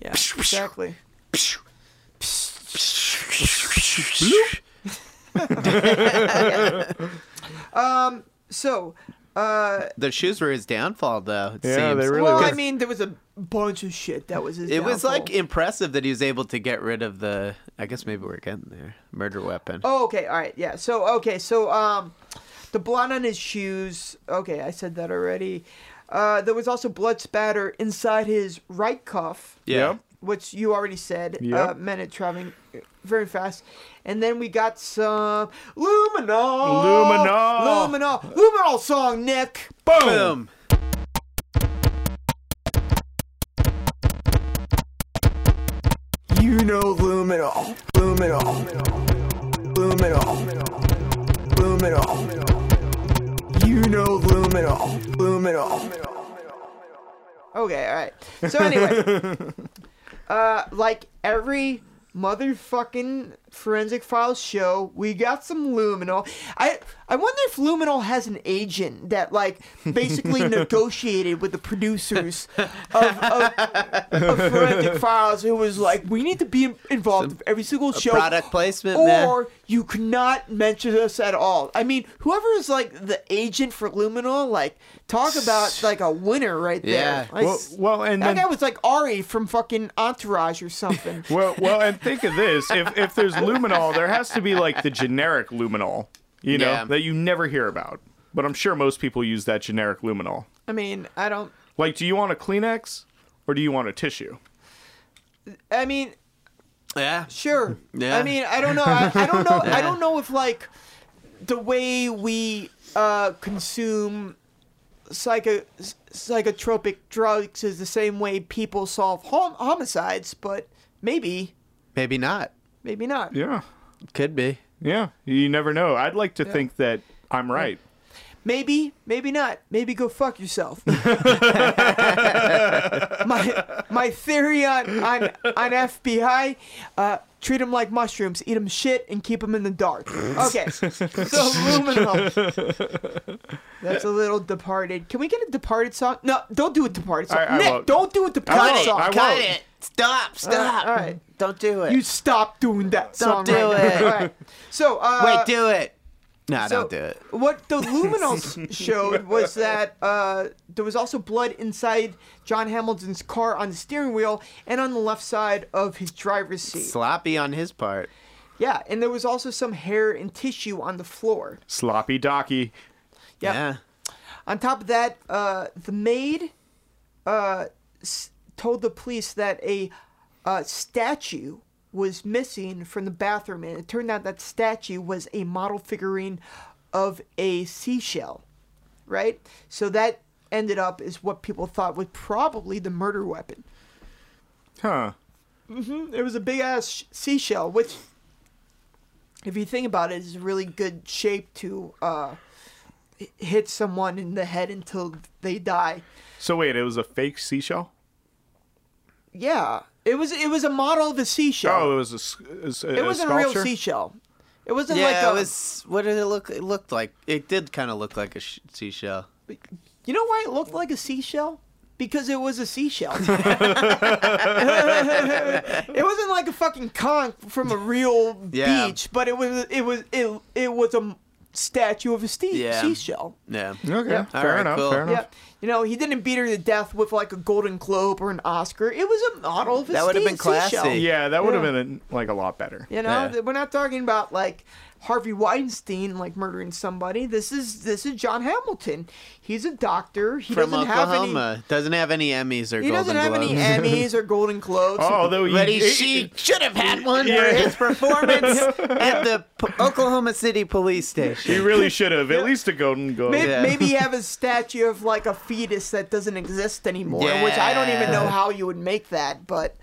Yeah. Exactly. *laughs* *laughs* um. So. Uh. The shoes were his downfall, though. It Yeah, seems. they really Well, were. I mean, there was a bunch of shit that was his. It was like impressive that he was able to get rid of the. I guess maybe we're getting there. Murder weapon. Oh, okay. All right. Yeah. So, okay. So, um, the blood on his shoes. Okay, I said that already. Uh, there was also blood spatter inside his right cuff, yeah. Which you already said. Uh, Yep. meant it traveling very fast. And then we got some luminol. Luminol. Luminol. Luminol song, Nick. Boom. Boom. You know luminol. Luminol. Luminol. Luminol. You know luminol. Luminol. Okay, all right. So anyway, *laughs* uh, like every motherfucking forensic files show we got some luminol i i wonder if luminol has an agent that like basically *laughs* negotiated with the producers of, of, of forensic files who was like we need to be in- involved in every single show Product placement, or man. you cannot mention us at all i mean whoever is like the agent for luminol like talk about *sighs* like a winner right there Yeah. Like, Well, well, and that then guy was like Ari from fucking Entourage or something. *laughs* Well, well, and think of this: if if there's luminol, there has to be like the generic luminol, you know, Yeah. that you never hear about. But I'm sure most people use that generic luminol. I mean, I don't. Like, do you want a Kleenex or do you want a tissue? I mean, Yeah. sure. Yeah. I mean, I don't know. I, I don't know. I don't know if like the way we uh, consume psycho psychotropic drugs is the same way people solve hom- homicides, but maybe, Maybe not. Maybe not. Yeah, Could be. yeah. You never know. I'd like to think that I'm right. Maybe, maybe not. Maybe go fuck yourself. *laughs* my my theory on on on FBI: uh, treat them like mushrooms, eat them shit, and keep them in the dark. Okay, so Luminol. That's a little departed. Can we get a departed song? No, don't do a departed song. I- I Nick, won't. don't do a I departed won't. song. I Cut won't. it. Stop. Stop. all right. Don't do it. You stop doing that Don't song. do right it. Now. All right. So uh, Wait, do it. No, So, don't do it. What the *laughs* luminols showed was that uh, there was also blood inside John Hamilton's car on the steering wheel and on the left side of his driver's seat. Sloppy on his part. Yeah, and there was also some hair and tissue on the floor. Sloppy docky. Yep. Yeah. On top of that, uh, the maid uh, s- told the police that a uh, statue was missing from the bathroom, and it turned out that statue was a model figurine of a seashell, right? So that ended up is what people thought was probably the murder weapon. Huh. It was a big ass sh- seashell, which, if you think about it, is a really good shape to uh, hit someone in the head until they die. So wait, it was a fake seashell? Yeah, it was it was a model of a seashell. Oh, it was a, s- a s- a it wasn't a real seashell. It wasn't Yeah, like a. it was. What did it look? It looked like. It did kind of look like a sh- seashell. You know why it looked like a seashell? Because it was a seashell. *laughs* *laughs* it wasn't like a fucking conch from a real Yeah. beach, but it was it was it, it was a statue of a ste- Yeah. seashell. Yeah. Okay, Yeah. fair Alright, enough. cool. Fair enough. Yeah, you know, he didn't beat her to death with like a Golden Globe or an Oscar. It was a model of a That would've been classy. seashell. Yeah, that would have Yeah. been like a lot better. You know, Yeah. we're not talking about like Harvey Weinstein like murdering somebody. This is this is John Hamilton. He's a doctor. He From doesn't have any. Oklahoma. Doesn't have any Emmys or He Golden doesn't have Globes. any Emmys or *laughs* Golden Globes. Oh, although he, But he, he- she should have had one Yeah. for his performance *laughs* at the P- Oklahoma City police Station. he really should have at least a golden globe. Maybe, Yeah. maybe *laughs* have a statue of like a fetus that doesn't exist anymore, which I don't even know how you would make that, but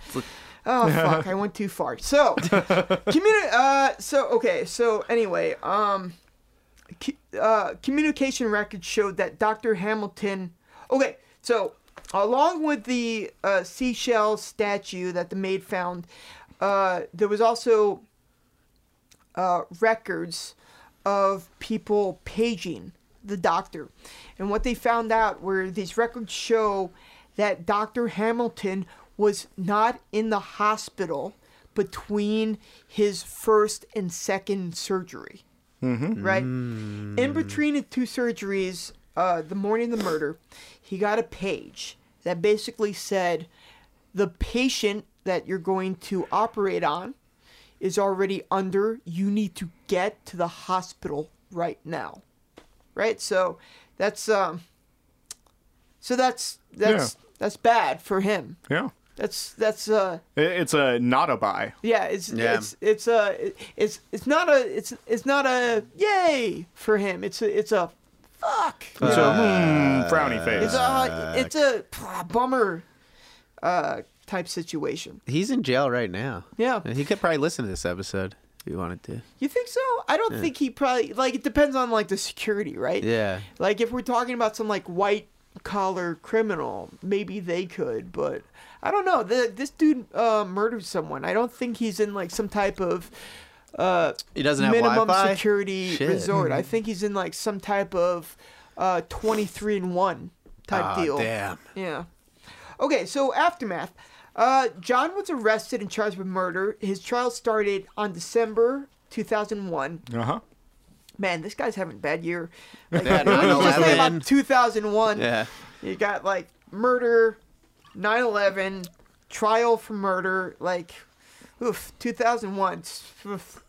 oh *laughs* fuck, I went too far. So, *laughs* communi- uh, so okay, so anyway, um, uh, communication records showed that Dr. Hamilton. Okay, so along with the uh, seashell statue that the maid found, uh, there was also uh, records of people paging the doctor. And what they found out were these records show that Dr. Hamilton was not in the hospital between his first and second surgery. Right? In between the two surgeries, uh, the morning of the murder, he got a page that basically said the patient that you're going to operate on is already under. You need to get to the hospital right now. Right? So that's um so that's that's that's bad for him. Yeah. That's that's uh It's a not a buy. yeah, it's Yeah. it's it's a it's it's not a it's it's not a yay for him. It's a it's a fuck. It's a hmm, frowny face. It's a it's a bummer uh type situation. He's in jail right now. Yeah. He could probably listen to this episode if he wanted to. You think so? I don't think he probably like it depends on like the security, right? Yeah. Like if we're talking about some like white collar criminal, maybe they could, but I don't know. The, this dude uh, murdered someone. I don't think he's in like some type of uh, He doesn't have minimum Wi-Fi? security Shit. resort. I *laughs* think he's in like some type of uh, 23 and 1 type Ah, deal. Damn. Yeah. Okay, so aftermath. Uh, John was arrested and charged with murder. His trial started on December 2001. Uh huh. Man, this guy's having a bad year. *laughs* Like, Yeah, just 9/11. about 2001. Yeah. You got like murder, 9/11, trial for murder. Like, oof, 2001. Oof.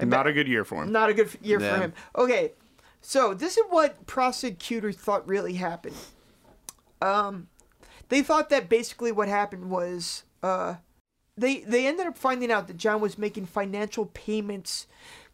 Not a good year for him. not a good year Yeah. for him. Okay, so this is what prosecutors thought really happened. Um, they thought that basically what happened was uh, they they ended up finding out that John was making financial payments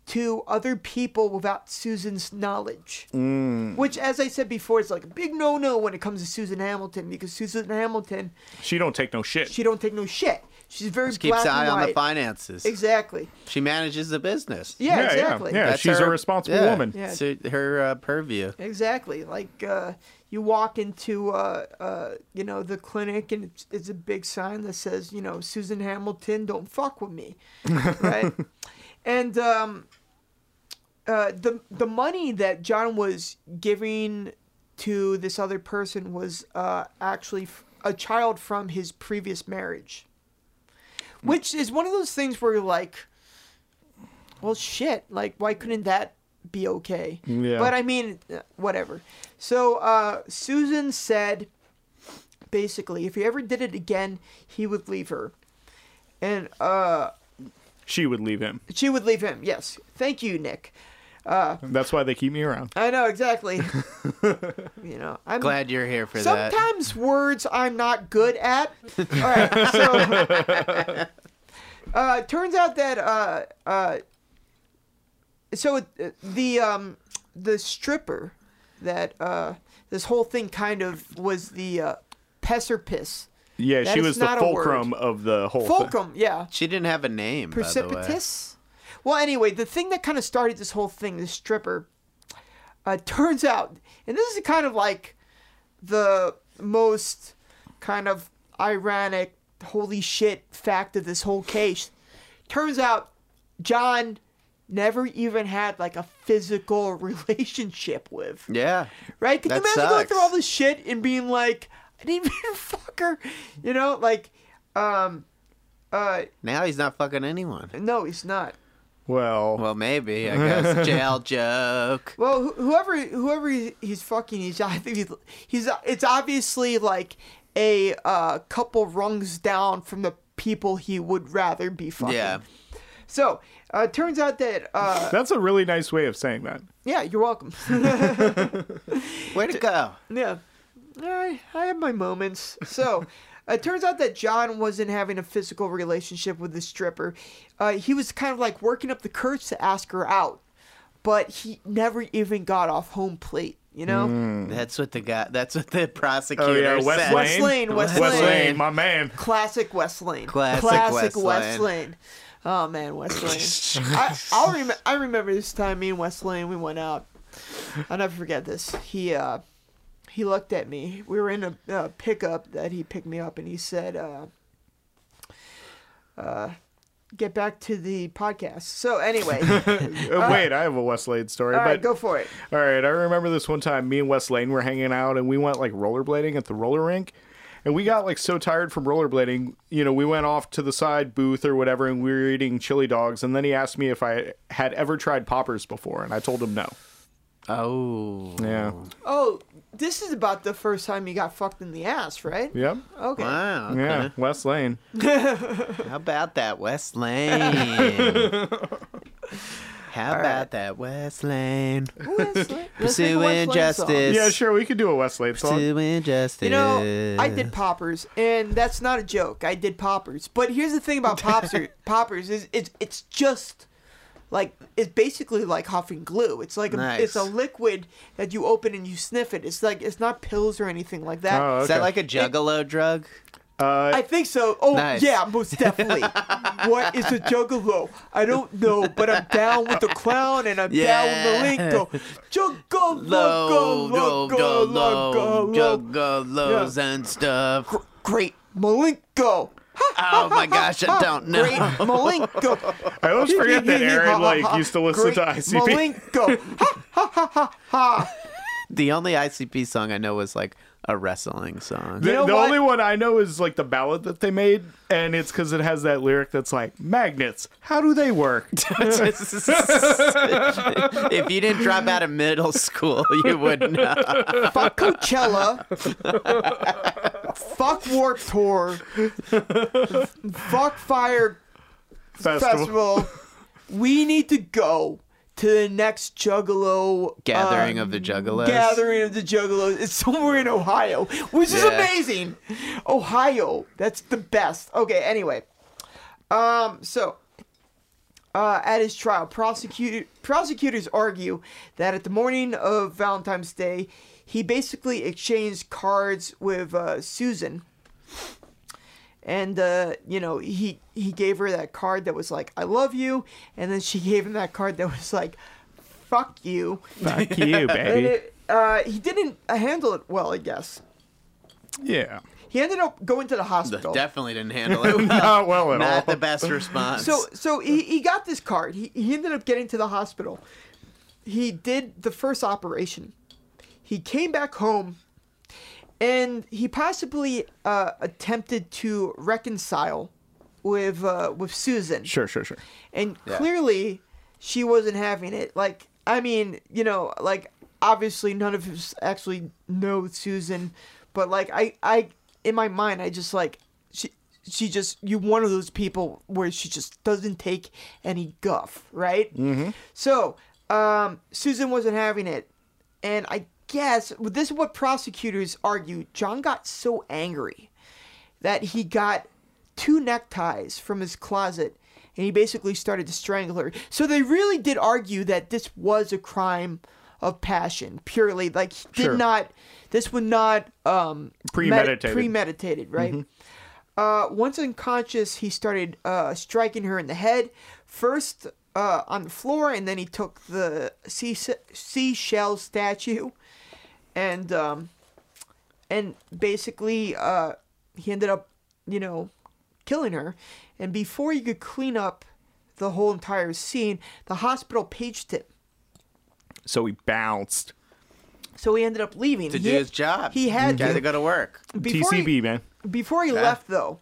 to other people without Susan's knowledge. Which, as I said before, is like a big no-no when it comes to Susan Hamilton because Susan Hamilton, She don't take no shit. she don't take no shit. She's very Just keeps black an eye and on the finances. Exactly. She manages the business. Yeah, yeah, exactly. yeah, yeah. That's She's a responsible yeah. woman. Yeah. So her uh, purview. Exactly. Like uh, you walk into uh, uh, you know the clinic and it's, it's a big sign that says you know Susan Hamilton, don't fuck with me, *laughs* right? and um, uh, the the money that John was giving to this other person was uh, actually f- a child from his previous marriage, which is one of those things where you're like, well, shit, like why couldn't that be okay? Yeah. But I mean, uh, whatever. So uh, Susan said, basically, if he ever did it again, he would leave her, and uh, She would leave him. she would leave him. Yes, thank you, Nick. That's why they keep me around. I know exactly. *laughs* you know, I'm Glad you're here for that. sometimes words I'm not good at. All right, so *laughs* uh, turns out that uh, uh, so uh, the um, the stripper that uh, this whole thing kind of was the uh, pesserpiss. Yeah, That she was the not a word. fulcrum of the whole thing. Fulcrum, yeah. She didn't have a name. by the way. Precipitous. Well, anyway, the thing that kind of started this whole thing, this stripper, uh, *laughs* turns out, and this is kind of like the most kind of ironic, holy shit fact of this whole case. Turns out, John never even had like a physical *laughs* relationship with. Yeah. Right? Can you imagine going through all this shit and being like, I didn't even *laughs* fuck her? You know, like, um, uh, Now he's not fucking anyone. no, he's not. Well, Well, maybe. I *laughs* guess jail joke. Well, wh- whoever whoever he- he's fucking, he's I think he's, he's it's obviously like a uh, couple rungs down from the people he would rather be fucking. Yeah. So uh, it turns out that uh, that's a really nice way of saying that. yeah, you're welcome. *laughs* Way to go. yeah, I I have my moments. So. *laughs* It turns out that John wasn't having a physical relationship with the stripper. Uh, he was kind of like working up the courage to ask her out, but he never even got off home plate. You know, That's what the guy. That's what the prosecutor Oh yeah, West said. West Lane, West West Lane. Lane, my man. Classic West Lane. Classic West West Lane. Lane. Oh man, West *laughs* Lane. I I'll rem- I remember this time me and West Lane we went out. I'll never forget this. He uh he looked at me. We were in a uh, pickup that he picked me up and he said uh uh get back to the podcast. So anyway, all *laughs* Uh, wait, I have a West Lane story. right, but go for it. all right, I remember this one time. Me and West Lane were hanging out, and we went like rollerblading at the roller rink. And we got like so tired from rollerblading, you know, we went off to the side booth or whatever, and we were eating chili dogs. And then he asked me if I had ever tried poppers before, and I told him no. Oh. Yeah. Oh, this is about the first time you got fucked in the ass, right? Yep. Okay. Wow. Okay. Yeah. West Lane. How about that West Lane? *laughs* How about that West Lane? West Lane. Let's make a West Pursuing Lane justice. Yeah, sure. We could do a West Lane song. Pursuing justice. You know, I did poppers, and that's not a joke. I did poppers, but here's the thing about *laughs* poppers: poppers is it's it's just like it's basically like huffing glue. It's like a, Nice. it's a liquid that you open and you sniff it. It's like it's not pills or anything like that. Oh, Is that okay. like a juggalo drug? Uh, I think so. Oh Nice. yeah, most definitely. *laughs* what is a juggalo? I don't know, but I'm down with the clown and I'm down with the lingo. Juggalo, Low, go, go, go, low, go, juggalos Yeah. and stuff. Great Milenko. Oh my gosh, I don't know. Great Milenko. *laughs* I always forget that Aaron like used to listen to ICP. Milenko. *laughs* Ha ha ha ha ha. The only ICP song I know was like a wrestling song. The, know the only one I know is like the ballad that they made, and it's because it has that lyric that's like magnets. How do they work? *laughs* if you didn't drop out of middle school, you would know. Fuck Coachella. Fuck Warped Tour. Fuck Fyre Festival. Festival. We need to go to the next Juggalo Gathering uh, of the Juggalos. Gathering of the Juggalos. It's somewhere in Ohio, which is Yeah. amazing. Ohio, that's the best. Okay, anyway. Um, so uh, at his trial, prosecutor, prosecutors argue that at the morning of Valentine's Day, he basically exchanged cards with uh, Susan. And uh, you know, he he gave her that card that was like "I love you," and then she *laughs* gave him that card that was like "Fuck you." Fuck you, *laughs* And baby. it, uh, he didn't uh, handle it well, I guess. yeah. He ended up going to the hospital. Definitely didn't handle it *laughs* well. Not well at Not all. the best response. So so he, he got this card. He, he ended up getting to the hospital. He did the first operation. He came back home and he possibly uh, attempted to reconcile with uh, with Susan. Sure, sure, sure. And Yeah. clearly she wasn't having it. Like I mean, you know, like obviously none of us actually know Susan, but like I I in my mind I just like she she just you one of those people where she just doesn't take any guff, right? Mm-hmm. So, um Susan wasn't having it. And I guess this is what prosecutors argue. John got so angry that he got two neckties from his closet and he basically started to strangle her. So they really did argue that this was a crime of passion, purely like he did Sure. not this was not um Premeditated. medi- premeditated, right? Uh, once unconscious, he started uh, striking her in the head, first uh, on the floor, and then he took the sea seashell statue, and um, and basically uh, he ended up, you know, killing her. And before he could clean up the whole entire scene, the hospital paged him. So he bounced. So he ended up leaving. to He- do his job. He had Got to. to go to work. Before he- TCB, man. Before he Yeah. left, though,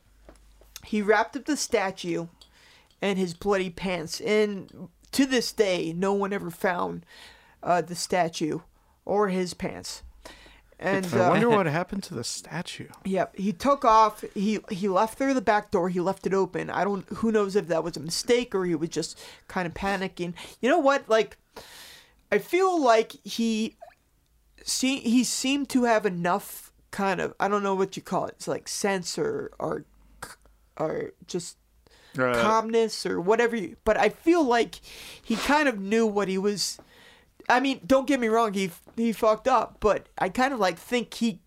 he wrapped up the statue and his bloody pants. And to this day, no one ever found uh, the statue or his pants. And I uh, wonder *laughs* what happened to the statue. Yep, he took off. He he left through the back door. He left it open. I don't. Who knows if that was a mistake or he was just kind of panicking. You know what? Like, I feel like he, see, he seemed to have enough kind of. I don't know what you call it. It's like sense or or, or just Uh, calmness or whatever. You, but I feel like he kind of knew what he was. I mean, don't get me wrong. He he fucked up, but I kind of like think he,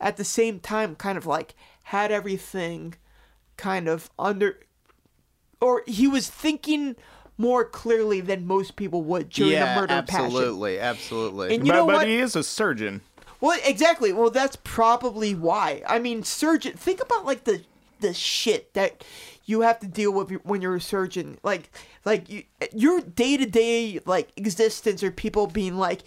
at the same time, kind of like had everything, kind of under, or he was thinking more clearly than most people would during yeah, a murder passion. absolutely, absolutely. And you but, know but what? he is a surgeon. Well, exactly. Well, that's probably why. I mean, surgeon. Think about like the the shit that you have to deal with when you're a surgeon. Like, like you, your day to day like existence, or people being like,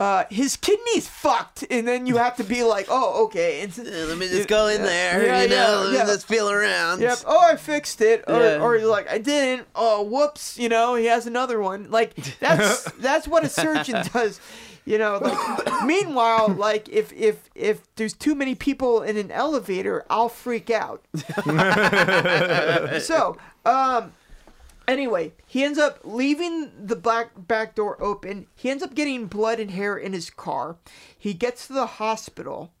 uh, his kidney's fucked, and then you have to be like, oh, okay. And, Uh, Let me just go in there, Yeah, you know, yeah, let me just feel around. Yep. Oh, I fixed it. Or, Yeah. or you're like, I didn't. Oh, whoops. You know, he has another one. Like that's *laughs* that's what a surgeon does. You know. Like, *coughs* meanwhile, like if if if there's too many people in an elevator, I'll freak out. *laughs* so, um. Anyway, he ends up leaving the back back door open. He ends up getting blood and hair in his car. He gets to the hospital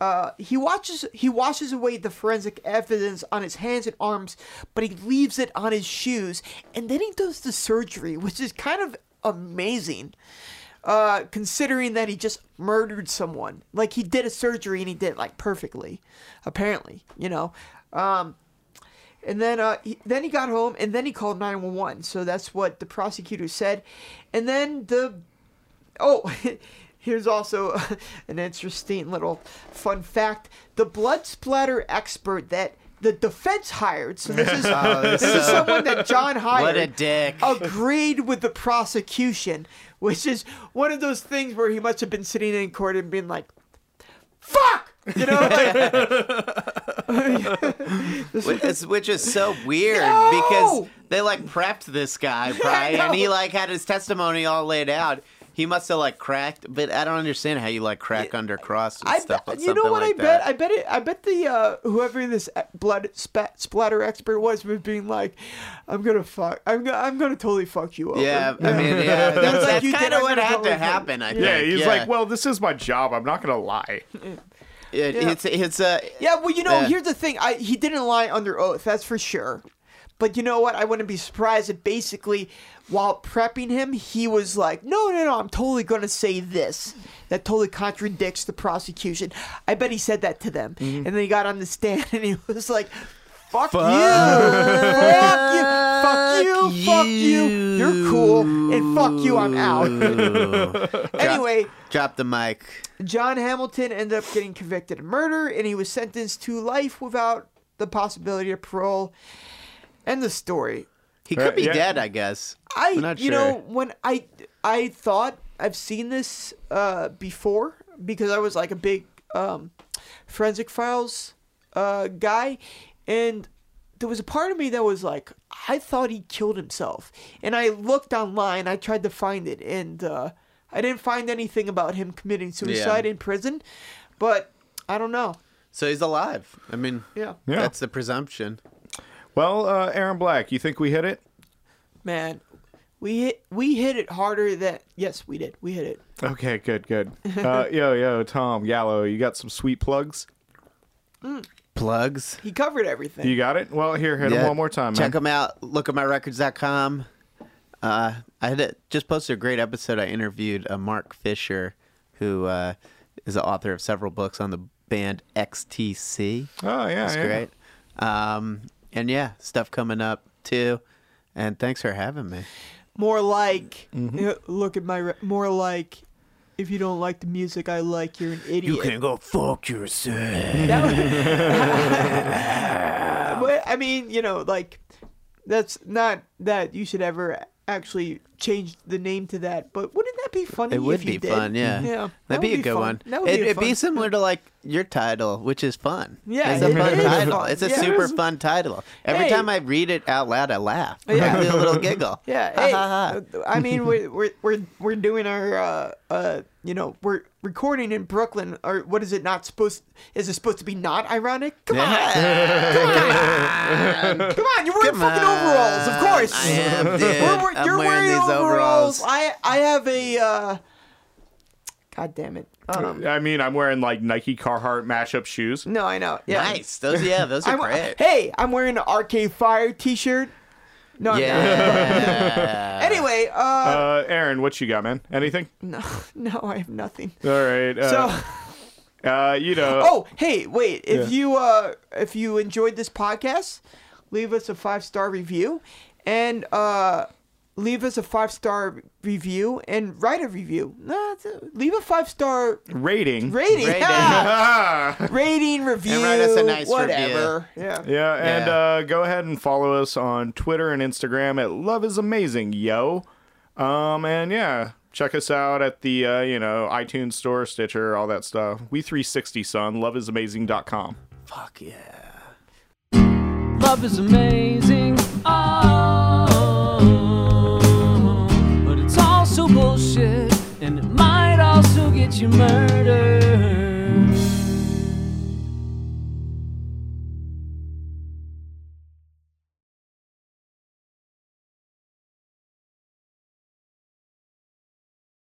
uh, he watches he washes away the forensic evidence on his hands and arms, but he leaves it on his shoes, and then he does the surgery, which is kind of amazing. Uh, considering that he just murdered someone. Like he did a surgery and he did it like perfectly, apparently. You know. Um, and then uh, he, then he got home and then he called 911. So that's what the prosecutor said. And then the oh, *laughs* here's also *laughs* an interesting little fun fact: the blood splatter expert that the defense hired. So this is *laughs* Oh, this is someone that John hired. What a dick. Agreed with the prosecution, which is one of those things where he must have been sitting in court and being like, "Fuck," you know. Like, *laughs* *laughs* Which is, which is so weird No! because they like prepped this guy, right? And he like had his testimony all laid out. He must have like cracked, but I don't understand how you like crack under cross and I stuff. bet, with you know what like I bet? that. I bet it. I bet the uh, whoever this uh, blood spat, splatter expert was was being like, "I'm gonna fuck. I'm gonna. I'm gonna totally fuck you over." Yeah, I mean, *laughs* yeah, It's that's, like that's you did kind of what had totally to fun. happen. I Yeah, think. Yeah, he's yeah. like, well, this is my job. I'm not gonna lie. It- Yeah. it's it's uh, Yeah, well, you know, Yeah. here's the thing. I he didn't lie under oath, that's for sure. But you know what? I wouldn't be surprised if basically, while prepping him, he was like, "No, no, no, I'm totally gonna say this." That totally contradicts the prosecution. I bet he said that to them, Mm-hmm. and then he got on the stand *laughs* and he was like. Fuck, you! Fuck you! Fuck *laughs* you! Fuck you! You're cool, and fuck you! I'm out. *laughs* anyway, drop the mic. John Hamilton ended up getting convicted of murder and he was sentenced to life without the possibility of parole. End the story. He could Right, be yeah. dead, I guess. I I'm not you sure. know when I I thought I've seen this uh before because I was like a big um forensic files uh guy and there was a part of me that was like I thought he killed himself and I looked online I tried to find it and uh I didn't find anything about him committing suicide in prison but I don't know So he's alive. I mean, yeah Yeah. that's the presumption. Well, uh, Aaron Black, you think we hit it? man we hit we hit it harder than yes we did we hit it Okay, good, good. Uh, *laughs* yo, yo, Tom Gallo, you got some sweet plugs? Plugs. he covered everything You got it? Well, here, hit them Yeah. one more time, Check man. them out. Look at myrecords.com. Uh, I had a, just posted a great episode. I interviewed uh, Mark Fisher, who uh, is the author of several books on the band XTC. Oh, yeah, That's yeah. great. Um, and yeah, stuff coming up too. And thanks for having me. More like, Mm-hmm. uh, look at my, re- more like, if you don't like the music I like, you're an idiot. You can go fuck yourself. But, *laughs* *laughs* I mean, you know, like, that's not that you should ever actually change the name to that, but wouldn't that be funny It would if you be did? fun, yeah. Yeah. that That'd be a good fun. one. That would it, be it'd be similar to like your title, which is fun. Yeah, it's a it fun is title. fun. It's a Yeah. super fun title. Every Hey. time I read it out loud, I laugh. Yeah. I do a little giggle. *laughs* Yeah, Ha, hey, ha, ha. uh, I mean, we're, we're we're we're doing our uh uh you know we're recording in Brooklyn or what is it not supposed is it supposed to be not ironic? Come on, come *laughs* on, come on! you're wearing Come fucking overalls, of course. I am, dude. We're- we're- I'm you're wearing wearing, these overalls. overalls. I I have a uh. God damn it. Um, I mean, I'm wearing like Nike Carhartt mashup shoes. no, I know. Yeah. Nice. Those, yeah, those are I'm, great. hey, I'm wearing an Arcade Fire T-shirt. No, I'm not. Yeah. *laughs* Anyway, uh, Uh, Aaron, what you got, man? Anything? no, *laughs* no, I have nothing. All right. Uh, So. *laughs* uh, you know. Oh, hey, wait! If Yeah. you uh, if you enjoyed this podcast, leave us a five star review, and uh, leave us a five star review and write a review. No, a- leave a five star rating. rating. Rating. Ah, Ah! *laughs* rating review. and write us a nice whatever. Yeah. Yeah, and Yeah. Uh, go ahead and follow us on Twitter and Instagram at Love is Amazing, yo. Um, and yeah, check us out at the uh, you know iTunes Store, Stitcher, all that stuff. We 360 son, loveisamazing.com. Fuck yeah. Love is amazing. Oh, you murder.